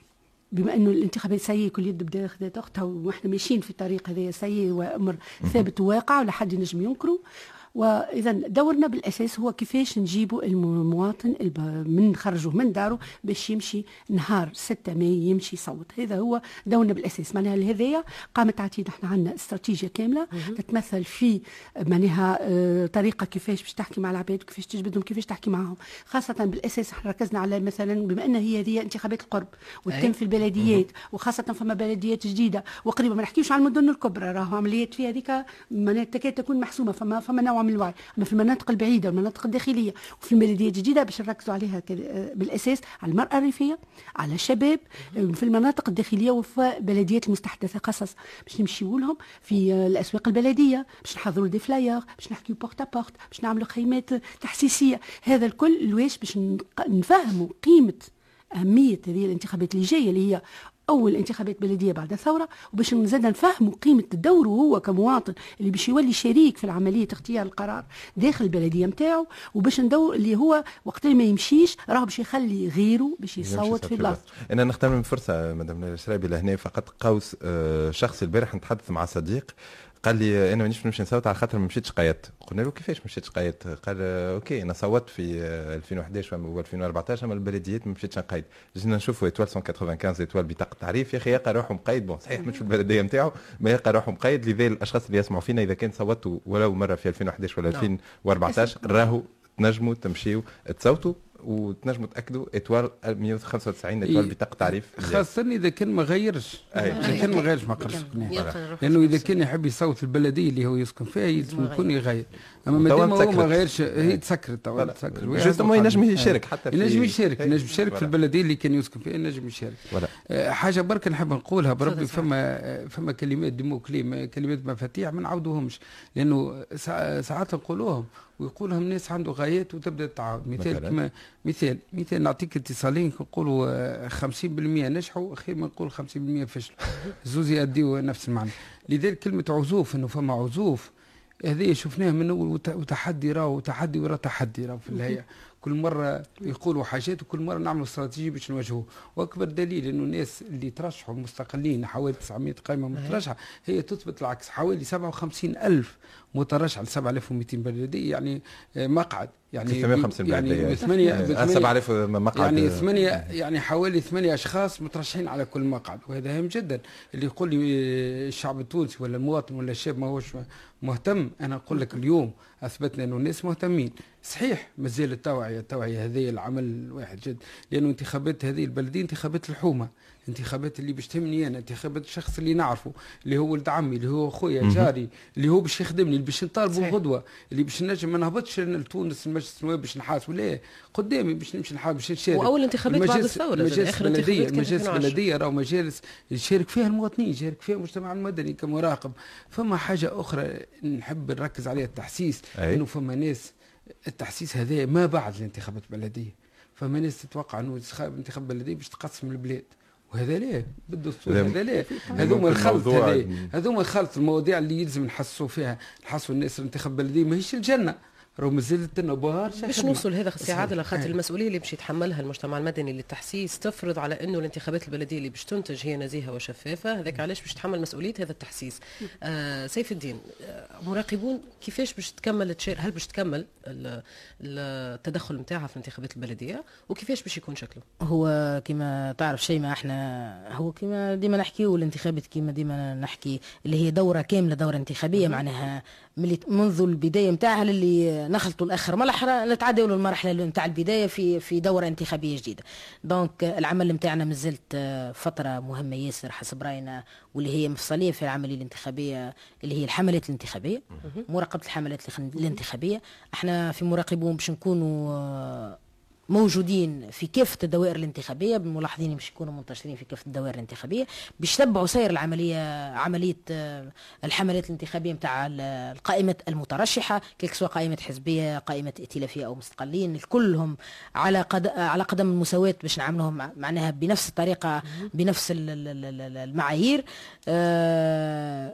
بما إنه الانتخابات سيئه كل يد بدا اختها وإحنا ماشيين في الطريق هذا سيء وأمر ثابت وواقع ولا حد ينجم ينكره وإذا دورنا بالأساس هو كيفاش نجيبوا المواطن من خرجوه من داره باش يمشي نهار 6 ماي يمشي يصوت. هذا هو دورنا بالأساس. معناها لهذايا قامت عتيد. إحنا عندنا استراتيجيه كاملة تتمثل في معناها طريقة كيفاش باش تحكي مع العباد وكيفاش تجبدهم كيفاش تحكي معهم خاصة بالأساس إحنا ركزنا على مثلا بما أن هي هذه انتخابات القرب وتتم في البلديات وخاصة فما بلديات جديدة وقريبة. ما نحكيوش على المدن الكبرى راهو عمليات في هذيك معناها تكاد تكون محسومة. فما فما نوع من الوعي. أما في المناطق البعيدة والمناطق الداخلية وفي البلديات الجديدة باش نركزوا عليها بالأساس على المرأة الريفية على الشباب في المناطق الداخلية وفي بلديات المستحدثة قصص باش نمشيو لهم في الأسواق البلدية باش نحضروا des flyers باش نحكيو porte à porte باش نعملوا خيمات تحسيسية. هذا الكل علاش باش نفهموا قيمة أهمية هذه الانتخابات اللي جاية اللي هي أول انتخابات بلدية بعد الثورة وباش نزيد نفهموا قيمه دوره هو كمواطن اللي باش يولي شريك في عمليه اختيار القرار داخل البلدية نتاعو وباش ندور اللي هو وقت اللي ما يمشيش راه باش يخلي غيره باش يصوت في بلاصته. إنا نغتنم الفرصه مدام الشرابي لهنا فقط قوس شخصي البارح نتحدث مع صديق قال لي أنا مانيش نمشي نصوت على خاطر ما مشيتش قيدت قلنا له كيفاش مشيتش قيدت قال OK أنا صوتت في 2011 و 2014 أما البلديات ما مشيتش نقيد. جينا نشوفوا étoile 195 étoile بطاقة تعريف يا أخي يلقى روحه مقيد bon صحيح مش في البلدية نتاعو ما يلقى روحه مقيد لذا الأشخاص اللي يسمعوا فينا. إذا كان صوتوا ولو مرة في 2011 ولا 2014 راهو تنجموا تمشيوا تصوتوا وتنجموا تأكدوا étoile 195 étoile إيه. بطاقة تعريف خاصة إذا كان ما غيرش. إذا كان ما غيرش ما قرش يبقى لأنه إذا كان يحب يصوت البلدية اللي هو يسكن فيها يلزم. يكون يغير أما ما توا دام هو ما. غيرش هي. تسكرت توا. تسكرت justement ينجم. يشارك. حتى في- ينجم يشارك. ينجم يشارك في voilà. البلدية اللي كان يسكن فيها ينجم يشارك. آه، حاجة برك نحب نقولها بربي فما فما كلمات ديموكلي كلمات مفاتيح ما نعاودوهمش لأنه سا- ساعات نقولوهم ويقولهم الناس عنده غايات وتبدأ تعاود. مثال؟ كما مثال مثال نعطيك اتصالين نقولوا آه، 50% نجحوا خير ما نقول 50% فشلوا. زوز يأديوا نفس المعنى. لذلك كلمة عزوف إنه فما عزوف هذه شفناها من أول وت- وتحدي راهو تحدي ورا تحدي راهو في الهيئة كل مرة يقولوا حاجات وكل مرة نعملوا استراتيجية باش نواجهوه. وأكبر دليل أنه الناس اللي ترشحوا مستقلين حوالي 900 قائمة مترشحة هي تثبت العكس حوالي 57 ألف مترشح ل 7200 بلدية يعني آه، مقعد. يعني 350 يعني بلدية. ثمانية آه، 7000 مقعد يعني ثمانية يعني حوالي ثمانية أشخاص مترشحين على كل مقعد وهذا هام جدا. اللي يقول لي الشعب التونسي ولا المواطن ولا الشاب ما هوش مهتم أنا أقول لك اليوم أثبتنا أنه الناس مهتمين. صحيح مازال التوعية التوعية هذه العمل واحد جد لأنه انتخابات هذه البلدية انتخابات الحومة. انتخابات اللي باش تهمني أنا انتخابات الشخص اللي نعرفه اللي هو ولد عمي اللي هو خويا جاري اللي هو باش يخدمني اللي باش نطالبه. غدوة اللي باش نجم ما نهبطش لتونس المجلس النواب باش نحاسب لا قدامي باش نمشي نحاسب باش نشارك. وأول انتخابات بعد الثورة، المجالس آخر بلديه انتخابات كانت المجالس 2010. بلديه راهو مجالس يشارك فيها المواطنين يشارك فيها المجتمع المدني كمراقب. فما حاجة أخرى نحب نركز عليها التحسيس. إنه فما ناس التحسيس هذا ما بعد الانتخابات البلدية. فما ناس تتوقع إنه انتخاب انتخاب بلديه باش تقسم البلاد. وهذا ليه؟ بالدستور إذا هذا ليه؟ هذوما الخلط هذوما الخلط المواضيع اللي يلزم نحسوا فيها نحسوا الناس الانتخاب البلديه ماهيش الجنة. راهو مازالت برشا باش. نوصل هذا سي عادل خاطر أي. المسؤولية اللي باش يتحملها المجتمع المدني للتحسيس تفرض على إنه الانتخابات البلدية اللي باش تنتج هي نزيهة وشفافة هذاك علاش باش تحمل مسؤولية هذا التحسيس؟ آه سيف الدين آه مراقبون كيفاش باش تكمل تشير هل باش تكمل ال- التدخل نتاعها في الانتخابات البلدية؟ وكيفاش باش يكون شكله؟ هو كما تعرف شيء ما إحنا هو كما ديما نحكيو الانتخابات كما ديما نحكي اللي هي دورة كاملة دورة انتخابية معناها. ملي منذ البداية نتاعها للي نخلطوا الأخر. مرحله نتعداو للمرحله نتاع البداية في في دورة انتخابية جديدة. donc العمل نتاعنا مازلت آه، فترة مهمة ياسر حسب رأينا واللي هي مفصلية في العملية الانتخابية اللي هي الحملات الانتخابية. مراقبة الحملات الانتخابية. إحنا في مراقبون باش نكونوا موجودين في كافة الدوائر الانتخابية الملاحظين باش يكونوا منتشرين في كافة الدوائر الانتخابية باش يتبعوا سير العملية عملية آه، الحملات الانتخابية متاع ال- القائمة المترشحة كيك سواء قائمة حزبية قائمة ائتلافية أو مستقلين الكلهم على قد على قدم المساواة باش نعملهم مع- معناها بنفس الطريقة بنفس ال- ال- ال- ال- المعايير. آه،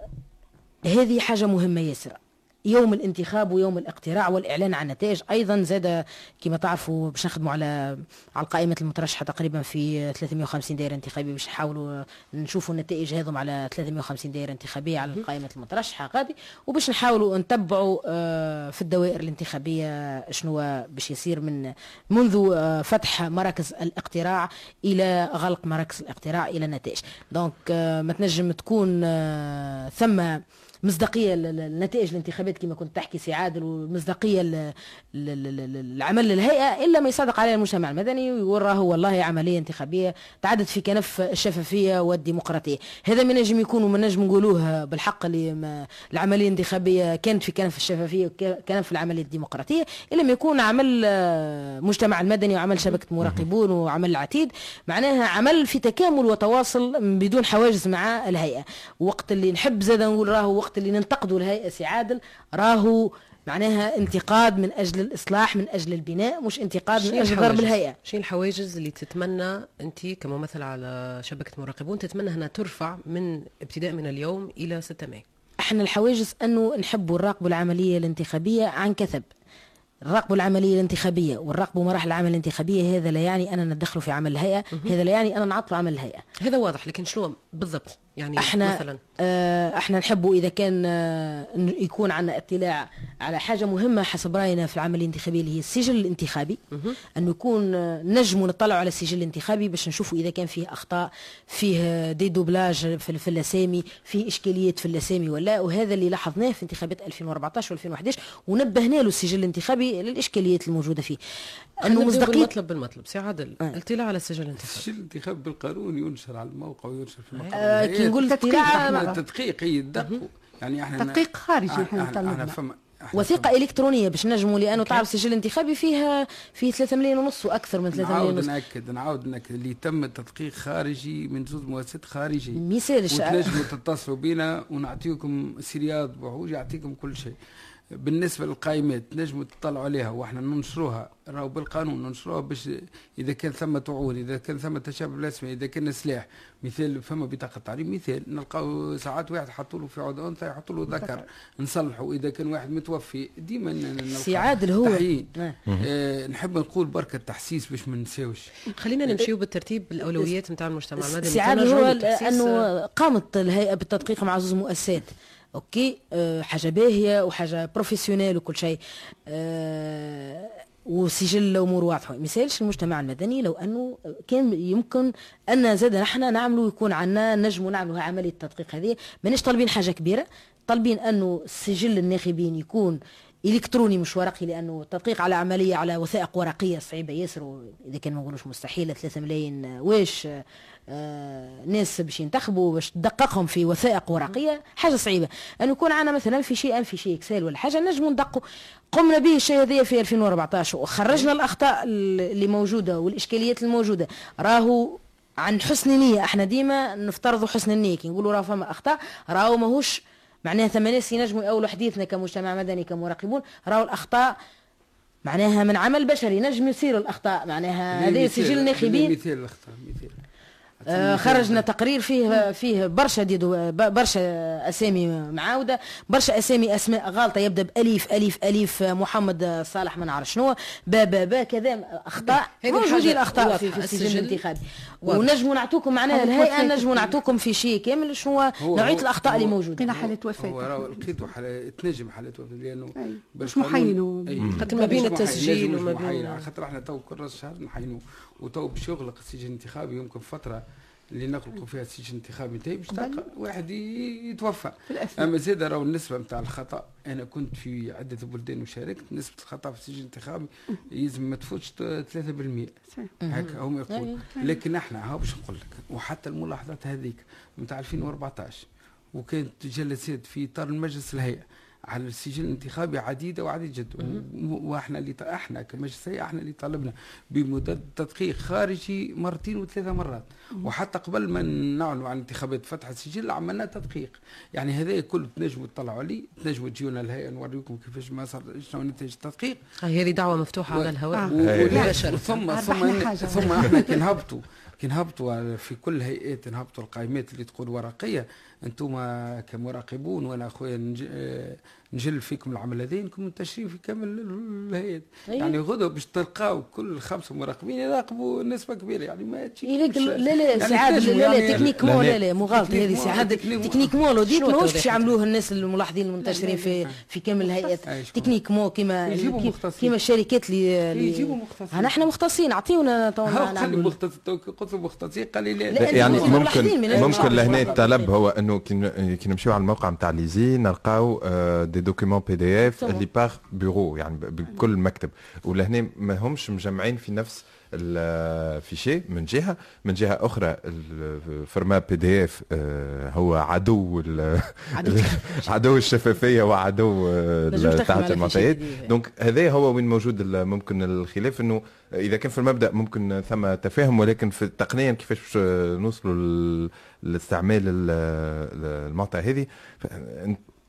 هذه حاجة مهمة ياسر. يوم الانتخاب ويوم الاقتراع والإعلان عن النتائج أيضا زاد كما تعرفوا باش نخدموا على على القائمة المترشحة تقريبا في 350 دائرة انتخابية باش نحاولوا نشوفوا النتائج هذم على 350 دائرة انتخابية على القائمة المترشحة غادي. وباش نحاولوا نتبعوا آه، في الدوائر الانتخابية شنو باش يصير من منذ آه، فتح مراكز الاقتراع إلى غلق مراكز الاقتراع إلى النتائج. donc آه، ما تنجم تكون ثم مصداقية للنتائج الانتخابات كما كنت تحكي سي عادل ل- العمل للهيئة إلا ما يصدق عليها المجتمع المدني راهو والله عملية انتخابية تعدت في كنف الشفافية والديمقراطية. هذا ما نجم يكون وما نجم نقولوه بالحق اللي العملية الانتخابية كانت في كنف الشفافية وكنف العملية الديمقراطية إلا ما يكون عمل آه، مجتمع المدني وعمل شبكة مراقبون وعمل العتيد. معناها عمل في تكامل وتواصل بدون حواجز مع الهيئة. وقت اللي نحب زاد نقول راهو وقت اللي ننتقدوا الهيئه سي عادل راهو معناها انتقاد من أجل الإصلاح من أجل البناء مش انتقاد من أجل ضرب؟ الهيئة. شنو الحواجز اللي تتمنى أنت كممثل على شبكة مراقبون تتمنى أنها ترفع من ابتداء من اليوم إلى 6 ماي. إحنا الحواجز أنه نحبوا نراقبوا العملية الانتخابية عن كثب. نراقبوا العملية الانتخابية ونراقبوا مراحل العمل الانتخابية هذا لا يعني أننا ندخلوا في عمل الهيئة هذا لا يعني أننا نعطلوا عمل الهيئة. هذا واضح لكن شنو بالضبط؟ يعني إحنا مثلا. آه إحنا نحبوا إذا كان آه يكون عندنا اطلاع على حاجة مهمة حسب رأينا في العملية الانتخابيه اللي هي السجل الانتخابي. انه يكون آه، نجموا نطلعوا على السجل الانتخابي باش نشوفوا إذا كان فيه أخطاء فيه آه، des doublages في, في الأسامي فيه إشكاليات في الأسامي ولا وهذا اللي لاحظناه في انتخابات 2014 و2011 ونبهنا له السجل الانتخابي للإشكاليات الموجودة فيه. أنه مصداقيه بالمطلب بالمطلب. سي عادل آه. الاطلاع على السجل الانتخابي السجل الانتخاب بالقانون ينشر على الموقع وينشر في المقر آه كي نقول تدقيق اطلاع إحنا. إحنا تدقيق هي الدقوا يعني إحنا تدقيق خارجي إحنا إحنا إحنا نطلبنا وثيقة إلكترونية باش نجموا لأنه تعرف سجل انتخابي فيها فيه 3 ملايين ونص وأكثر من 3 ملايين نعاود ونص. نأكد نعاود نأكد. اللي تم تدقيق خارجي من زوج مؤسسات خارجيه ما يسالش وتنجموا تتصلوا بينا ونعطيكم سريات بوحوش يعطيكم كل شيء. بالنسبة للقائمات نجموا تطلعوا عليها وإحنا ننشروها. راهو بالقانون ننشروها باش إذا كان ثم طعون إذا كان ثم تشابه بالاسماء إذا كان سلاح. مثال فما بطاقة تعريف مثال نلقاو ساعات واحد حطوا له في عود أنثى يحطوا له ذكر نصلحوا. إذا كان واحد متوفي ديما سي عادل هو. تحيين. آه. نحب نقول بركة تحسيس باش ما ننساوش. خلينا نمشيو بالترتيب الأولويات نتاع المجتمع. المدني سي عادل هو. انه قامت الهيئة بالتدقيق مع زوج مؤسسات OK أه حاجة باهية وحاجة professionnelle وكل شيء. أه وسجل الأمور واضحه ما يسألش المجتمع المدني لو أنه كان يمكن أن زاد نحن نعملوا يكون عندنا نجموا نعملوا عملية التدقيق هذه. مانيش طالبين حاجة كبيرة. طالبين أنه سجل الناخبين يكون إلكتروني مش ورقي لأنه التدقيق على عملية على وثائق ورقية صعيبة ياسر إذا كان ما نقولوش مستحيلة 3 ملايين واش؟ آه ناس باش ينتخبوا باش تدققهم في وثائق ورقية حاجة صعيبة. انه يكون عندنا مثلا في شيء في شيء إكسل ولا حاجة نجموا ندقوا. قمنا به الشيء هذا في 2014 وخرجنا الأخطاء اللي موجودة والإشكاليات الموجودة. راهو عن حسن نيه إحنا ديما نفترضوا حسن النية. كي نقولوا راه فما أخطاء راهو ماهوش معناها ثم ناس ينجموا يقولوا حديثنا كمجتمع مدني كمراقبون. راهو الأخطاء معناها من عمل بشري. نجم يصير الأخطاء معناها هذا سجل ناخبين. مثال الأخطاء مثال. آه، خرجنا تقرير فيه فيه برشا ديدو ب- برشا أسامي معاودة برشا أسامي أسماء غالطة يبدأ بالف الف الف محمد صالح ما نعرف شنو با با با كذا أخطاء. موجودين الحاجة اخطاء في, السجل السجل الانتخابي. ونجموا نعطوكم معناها الهيئة. نجموا نعطوكم في شيء كامل شنو هو- نوعيه هو- الأخطاء اللي هو- موجودة. لقينا حالة هو وفاة راهو لقيتوا حالة تنجم حالات وفاة لأنه. باش مش محينوا. خاطر ما بين التسجيل وما بين- بين خاطر إحنا تو كل راس شهر نحينوا وتو باش يغلق السجل الانتخابي يمكن فترة اللي نغلقوا فيها السجل الانتخابي نتاعي باش تلقى واحد يتوفى. أما زاد راهو النسبة نتاع الخطأ أنا كنت في عدة بلدان وشاركت نسبة الخطأ في السجل الانتخابي يلزم ما تفوتش 3% صحيح. هكا هم يقول. لكن إحنا هاو باش نقول لك وحتى الملاحظات هذيك نتاع 2014 وكانت جلسات في إطار المجلس الهيئة على السجل الانتخابي عديدة وعديد جدا و- وإحنا اللي إحنا كمجلس إحنا اللي طلبنا بمدد تدقيق خارجي مرتين وثلاثة مرات وحتى قبل ما نعلنوا عن انتخابات فتح السجل عملنا تدقيق يعني هذا كله تنجموا تطلعوا عليه تنجموا تجيونا الهيئه نوريكم كيفاش ما صار شنو نتائج التدقيق هذه دعوة مفتوحة على الهواء آه. و-. و-. ثم ثم. ثم إحنا كي نهبطوا كي نهبطوا في كل هيئات نهبطوا القائمات اللي تقول ورقية أنتم كمراقبون وأنا أخويا نج- نجل فيكم العمل هذا إنكم منتشرين في كامل الهيئات أيوة. يعني غدوة باش تلقاو كل خمسة مراقبين يراقبوا نسبة كبيرة يعني ما إيه لكن لا لا يعني سعاد لا لا يعني- تكنيك مو لا لا، لا مو غلط هذه سعاد تكنيك مو- شنو ماهوش باش يعملوه الناس الملاحظين المنتشرين في في كامل الهيئات. techniquement كيما مختصين. كيما الشركات اللي يجيبوا مختصين. إحنا مختصين اعطيونا تو هاو خلي نعملوا مختص تو كي قلت له مختصين قال لي لا, لا، يعني ممكن. ممكن لهنا. الطلب هو أنه كي ن- كي نمشيو على الموقع نتاع ليزي نلقاو des documents PDF. اللي par bureau يعني بكل مكتب ولهنا ما همش مجمعين في نفس ال fichier من جهة من جهة أخرى ال format PDF هو عدو عدو الشفافية وعدو آه، على المعطيات. donc هذا هو وين موجود ممكن الخلاف إنه إذا كان في المبدأ ممكن ثم تفاهم ولكن في تقنيا كيفاش باش نوصلوا لاستعمال ال- ال- المعطى هذه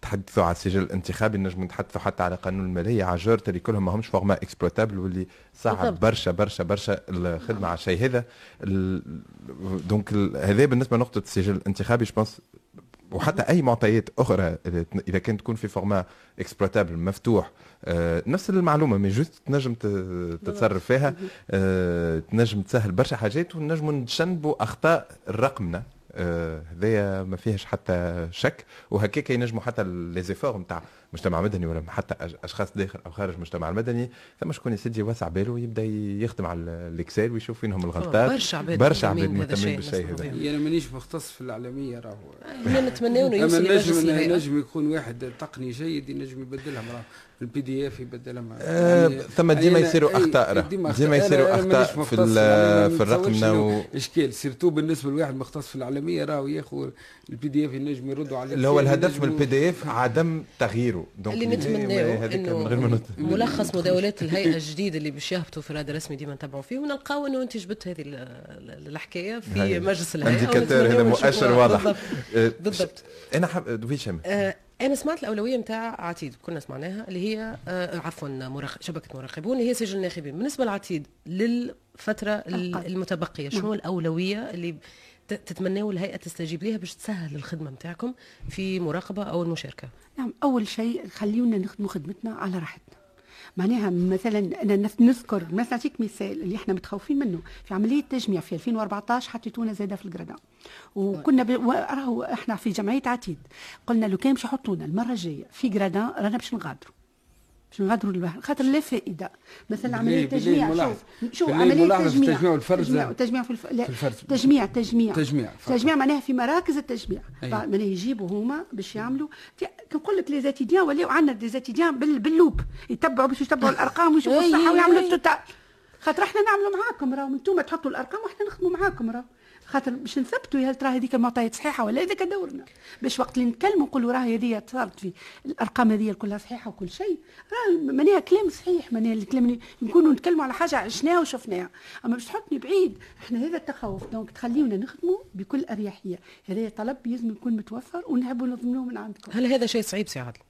تحدثوا على السجل الانتخابي نجم نتحدثوا حتى على قانون المالية. على جورت اللي كلهم ماهمش format exploitable واللي صعب بالضبط. برشا برشا برشا الخدمة على الشيء هذا. donc هذا بالنسبة لنقطة السجل الانتخابي je pense وحتى أي معطيات أخرى إذا كانت تكون في format exploitable مفتوح آه، نفس المعلومة mais juste تنجم تتصرف فيها آه، تنجم تسهل برشا حاجات ونجموا نتجنبوا أخطاء رقمنا. آه، هذايا ما فيهاش حتى شك وهكاك ينجموا حتى les efforts نتاع مجتمع مدني ولا حتى أشخاص داخل أو خارج المجتمع المدني ثم شكون يسد يوسع باله ويبدا يخدم على ال Excel ويشوف فينهم الغلطات برشا عباد برشا عباد مهتمين بالشيء هذا. أنا مانيش مختص في الإعلامية راهو إحنا نتمناو إنه يوصل نجم نجم يكون واحد تقني جيد ينجم يبدلها مرة ال PDF يبدلها. آه، يعني ثم ديما يصيروا راه. ديما. يصيروا مانيش في في الرقم إشكال surtout بالنسبة لواحد مختص في الإعلامية راهو ياخذ ال PDF ينجم يردوا على اللي هو الهدف من البي دي اف عدم تغييره donc اللي ما- نتمناه هذيك من غير ما انه ملخص مداولات الهيئة الجديدة اللي باش يهبطوا في الرادار الرسمي ديما نتبعوا فيه ونلقاو إنه أنت جبت هذه ال- ال- الحكاية في هاي. مجلس الهيئة انديكاتور هذا مؤشر. واضح بالضبط. بالضبط. أنا حاب ويشم آه، أنا سمعت الأولوية نتاع عتيد كنا سمعناها اللي هي آه، عفوا مراق... شبكة مراقبون اللي هي سجل الناخبين بالنسبة لعتيد للفترة. المتبقية شنو الأولوية اللي تتمناوا الهيئة تستجيب لها باش تسهل الخدمة نتاعكم في مراقبة أو المشاركة. نعم أول شيء خليونا نخدموا خدمتنا على راحتنا. معناها مثلا أنا نذكر مثلا نعطيك مثال اللي إحنا متخوفين منه. في عملية تجميع في 2014 حطيتونا زاده في الجرادان وكنا ب... راهو إحنا في جمعية عتيد. قلنا لو كان باش يحطونا المرة الجاية في جرادان رانا باش نغادروا. باش نغادروا البحر خاطر لا فائدة مثلا عملية تجميع شوف عملية تجميع التجميع والفرز. تجميع, تجميع في, الف... لا في الفرز. تجميع تجميع تجميع. تجميع معناها في مراكز التجميع أي. معناها يجيبوا هما باش يعملوا كنقول لك les étudiants ولاو عندنا des étudiants بال... بال loupe يتبعوا باش يتبعوا الأرقام ويشوفوا الصحة ويعملوا. ال total خاطر إحنا نعملوا معاكم راهو أنتم تحطوا الأرقام وإحنا نخدموا معاكم راهو خاطر باش نثبتوا هل ترى هذيك المعطيات صحيحة ولا هذاك دورنا. باش وقت اللي نتكلموا نقولوا راه هذه صارت في الأرقام هذه كلها صحيحة وكل شيء راه معناها كلام صحيح معناها الكلام نكونوا نتكلموا على حاجة عشناها وشفناها. أما باش تحطني بعيد إحنا هذا التخوف. donc تخليونا نخدموا بكل أريحية. هذا طلب لازم يكون متوفر ونحبوا نضمنوه من عندكم. هل هذا شيء صعيب سي عادل؟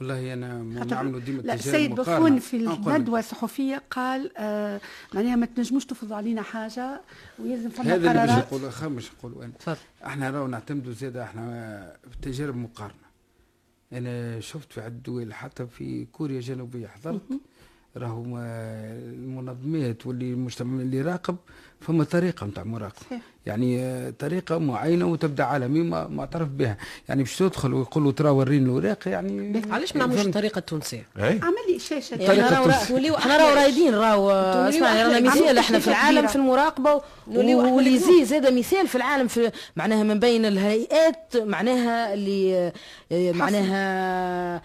والله أنا نعملوا ديما لا السيد. بفون في نقول لك. الندوة الصحفية قال آه معناها ما تنجموش تفرضوا علينا حاجة ولازم فما هذا اللي باش نقولوا خا مش نقولوا أنا. تفضل. إحنا راهو نعتمدوا زيادة إحنا في تجارب مقارنة. أنا شفت في عدة دول حتى في كوريا الجنوبية حضرت راهو ما- المنظمات واللي المجتمع اللي يراقب فما طريقة نتاع مراقبة صحيح. يعني آه، طريقة معينة وتبدأ عالمي ما معترف بها يعني باش تدخل ويقولوا ترى وريني الوراق يعني علاش ما نعملوش فهمت؟ الطريقة التونسية أي عملي شاشه يعني راهو إحنا راهو. رايدين راهو نوليو اسمع أحلى. رانا مثال إحنا في العالم. في المراقبة واللي زاد مثال في العالم في معناها من بين الهيئات معناها اللي آه، معناها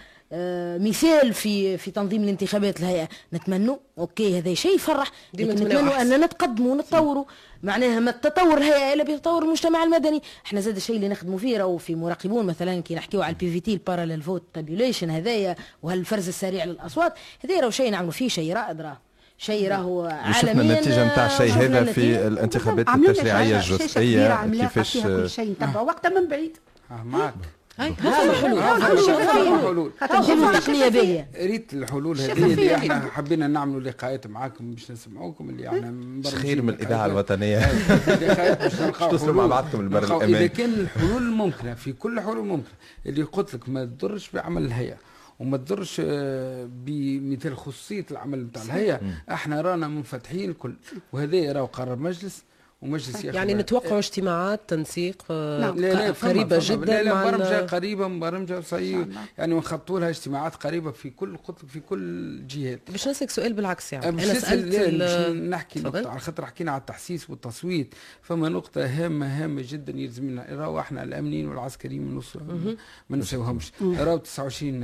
مثال في في تنظيم الانتخابات الهيئة. نتمنوا okay هذا شيء يفرح ديما لكن نتمنوا نتمنوا أحسن. ان نتقدموا ونتطوروا. معناها ما التطور الهيئه إلا بتطور المجتمع المدني. إحنا زاد الشيء اللي نخدموا فيه راهو في مراقبون مثلا كي نحكيو على ال PVT ال parallel vote tabulation هذايا وهالفرز السريع للأصوات. هذا راهو شيء نعملوا فيه شيء رائد راه شيء راهو وشفنا عالميا النتيجة نتاع الشيء هذا النتيجة. في الانتخابات الجزئية. عملاقة كيفاش كل شيء نتبعوا وقتها من بعيد. آه معك. هذا حلول هذا هذا حلول. حلول هذا تقنية باهيه ريت الحلول هذه اللي. إحنا حبينا نعملوا لقاءات معاكم باش نسمعوكم اللي إحنا مبرمجين. خير من الاذاعه لقاءات. الوطنية. لقاءات باش نلقاو مع. بعضكم البر الأمان. إذا كان الحلول ممكنة في كل حلول ممكنة. اللي قلت لك ما تضرش بعمل الهيئة وما تضرش آه، بمثال خصوصية العمل نتاع الهيئة. إحنا رانا منفتحين الكل. وهذا راهو قرار مجلس. ومجلس يعني نتوقعوا اجتماعات تنسيق آه، نعم. لا لا فما- قريبة فما. جدا لا لا مع برمجة ال- قريبة برمجة صحيح. يعني ونخططوا لها اجتماعات قريبة في كل لك في كل الجهات باش نسالك سؤال بالعكس يعني. أنا سألت لا، ال- باش نحكي. نقطة على خاطر حكينا على التحسيس والتصويت. فما نقطة هامة هامة جدا يلزمنا راهو إحنا الأمنيين والعسكريين ما نوصل- ما نسويهمش راهو 29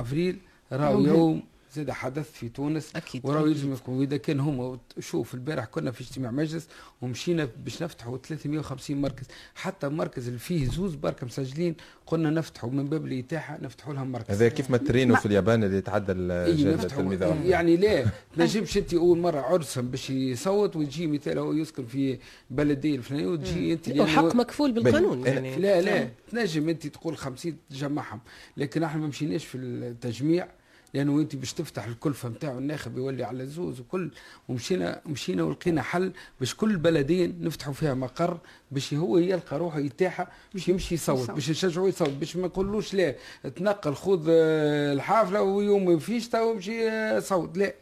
أفريل. راهو يوم يوم زاد حدث في تونس أكيد. وراهو يلزم يكون واذا كان هما شوف البارح كنا في اجتماع مجلس ومشينا باش نفتحوا 350 مركز. حتى المركز اللي فيه زوز بركة مسجلين قلنا نفتحوا من باب الإتاحة نفتحوا لهم مركز. هذا كيف ما ترينو في اليابان اللي تعدى إيه الجائزه نفتحوا. التلميذ يعني لا تنجمش أنت أول مرة عرسا باش يصوت وتجي مثال هو يسكن في بلديه الفلانيه وتجي أنت لأنه- وحق مكفول بالقانون. يعني. لا لا تنجم أنت تقول 50 تجمعهم. لكن إحنا ما مشيناش في التجميع. لأنه أنت باش تفتح الكلفة نتاعو الناخب يولي على زوز وكل ومشينا مشينا ولقينا حل باش كل بلدين نفتحوا فيها مقر باش هو يلقى روحه يتاحه باش يمشي يصوت. باش نشجعوا يصوت باش ما نقولوش لا تنقل خذ آه، الحافلة ويوم ما فيش تو امشي آه، صوت. لا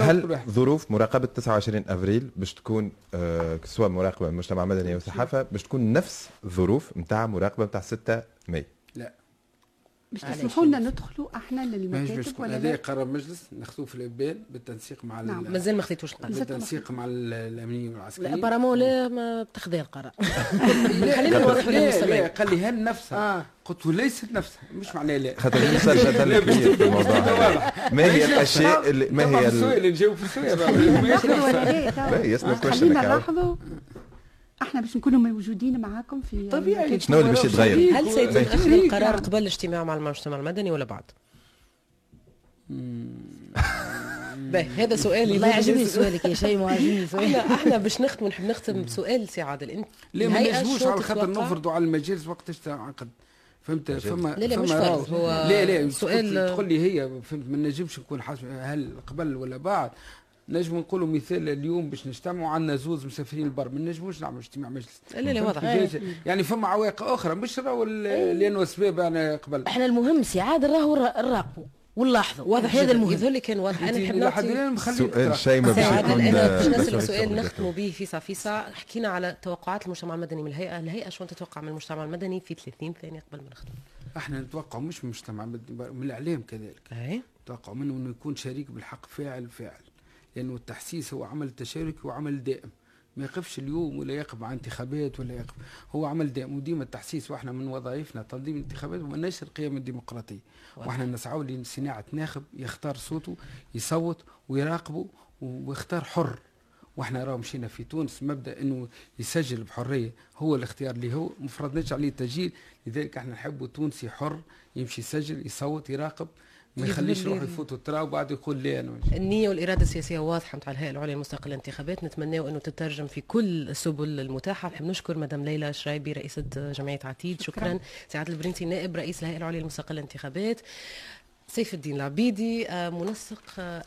هل ظروف مراقبة 29 أفريل باش تكون آه سواء مراقبة من المجتمع المدني أو الصحافه باش تكون نفس الظروف نتاع مراقبة نتاع 6 ماي؟ لا باش؟ تسمحوا لنا ندخلوا إحنا للمكاتب ولا هذا؟ قرار مجلس ناخذوه في الإبان بالتنسيق مع ال- نعم. مازال ما خذيتوش القرار. بالتنسيق مع ال- الأمنيين لا والعسكريين ابارامون لا ما بتاخذ القرار. خلينا نوضح لا لا للمستمعين قال لي هل نفسها؟ آه. قلت له ليست نفسها مش معناه لا. خاطر يوصل في الموضوع هذا. ما هي الأشياء اللي ما هي ال- السؤال نجاوب في السؤال آه، question خلينا. نلاحظوا. إحنا باش نكونوا موجودين معاكم في طبيعي. شنو اللي باش يتغير؟ هل سيتم القرار قبل الاجتماع مع المجتمع المدني ولا بعد؟ هذا سؤالي والله يعجبني سؤالك يا عجبني إحنا سؤالك. إحنا باش نختم نحب نختم بسؤال سي عادل. انت لا ما نجموش على خاطر؟ نفرضوا على المجالس وقتاش تعقد. فهمت؟ فما لا لا فما مش فرض، هو لا لا سؤال- سؤال تقول لي هي فهمت؟ ما نجمش نكون حاسب هل قبل ولا بعد؟ نجم نقولوا مثال اليوم باش نجتمعوا عندنا زوز مسافرين البر ما نجموش نعملوا اجتماع مجلس. لا لا واضح؟ يعني فما عوائق أخرى مش راهو لأنه اسباب أنا قبل. إحنا المهم سي عادل راهو نرا- نراقبوا ونلاحظوا. واضح هذا المهم. يظهر لي كان واضح. أنا نحب نعطي سؤال شيء ما سي باش يكون أنا باش نسأل سؤال نختموا به فيسا فيسا حكينا على توقعات المجتمع المدني من الهيئة. الهيئة شو تتوقع من المجتمع المدني في 30 ثانية قبل ما نختم؟ إحنا نتوقع مش من المجتمع من الإعلام كذلك. أي. نتوقع منه إنه يكون شريك بالحق فاعل فاعل. لأنه التحسيس هو عمل تشاركي وعمل دائم. ما يقفش اليوم ولا يقف مع انتخابات ولا يقف. هو عمل دائم وديما التحسيس وإحنا من وظائفنا تنظيم الانتخابات ونشر قيم الديمقراطية. وإحنا نسعى لصناعة ناخب يختار صوته يصوت ويراقبه ويختار حر. وإحنا راه مشينا في تونس مبدأ إنه يسجل بحرية. هو الاختيار اللي هو. ما فرضناش عليه التسجيل لذلك إحنا نحبوا تونسي حر يمشي يسجل يصوت يراقب. ما يخليش لي ال- يفوت الترا وبعد يقول لا أنا مش النية والإرادة السياسية واضحة نتاع الهيئة العليا المستقلة للانتخابات نتمناو أنه تترجم في كل السبل المتاحة. نحب نشكر مدام ليلى شرايبي رئيسة جمعية عتيد. شكرا, شكراً. سي عادل البرينصي نائب رئيس الهيئة العليا المستقلة للانتخابات سيف الدين العبيدي آه، منسق آه،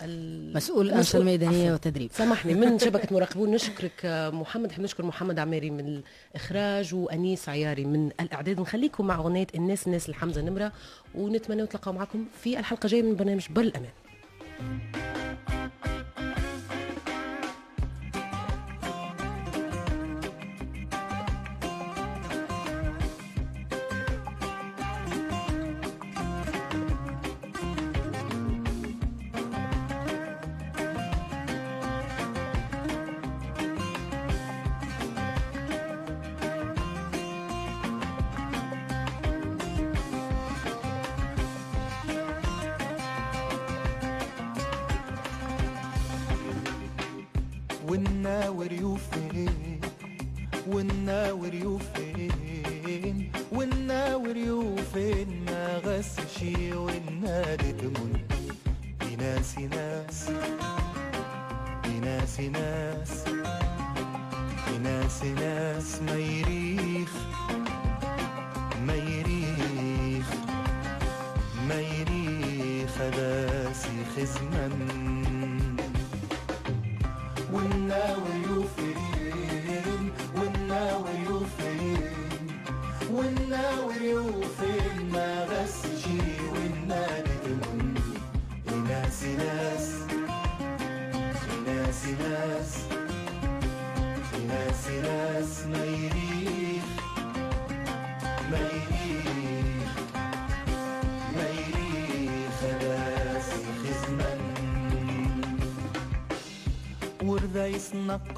مسؤول ميدانية عفواً. وتدريب. سامحني من شبكة مراقبون نشكرك آه، محمد. نحب نشكر محمد عماري من الإخراج وأنيس عياري من الإعداد. نخليكم مع أغنية الناس الناس الحمزة نمرة ونتمنى نتلقاو معكم في الحلقة الجاية من برنامج بر الأمان والناور يوفين والناور يوفين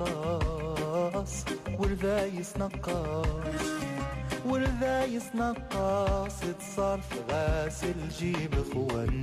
نقاص ورذايس نقاص ورذايس نقاص اتصرف غاسل جيب اخوان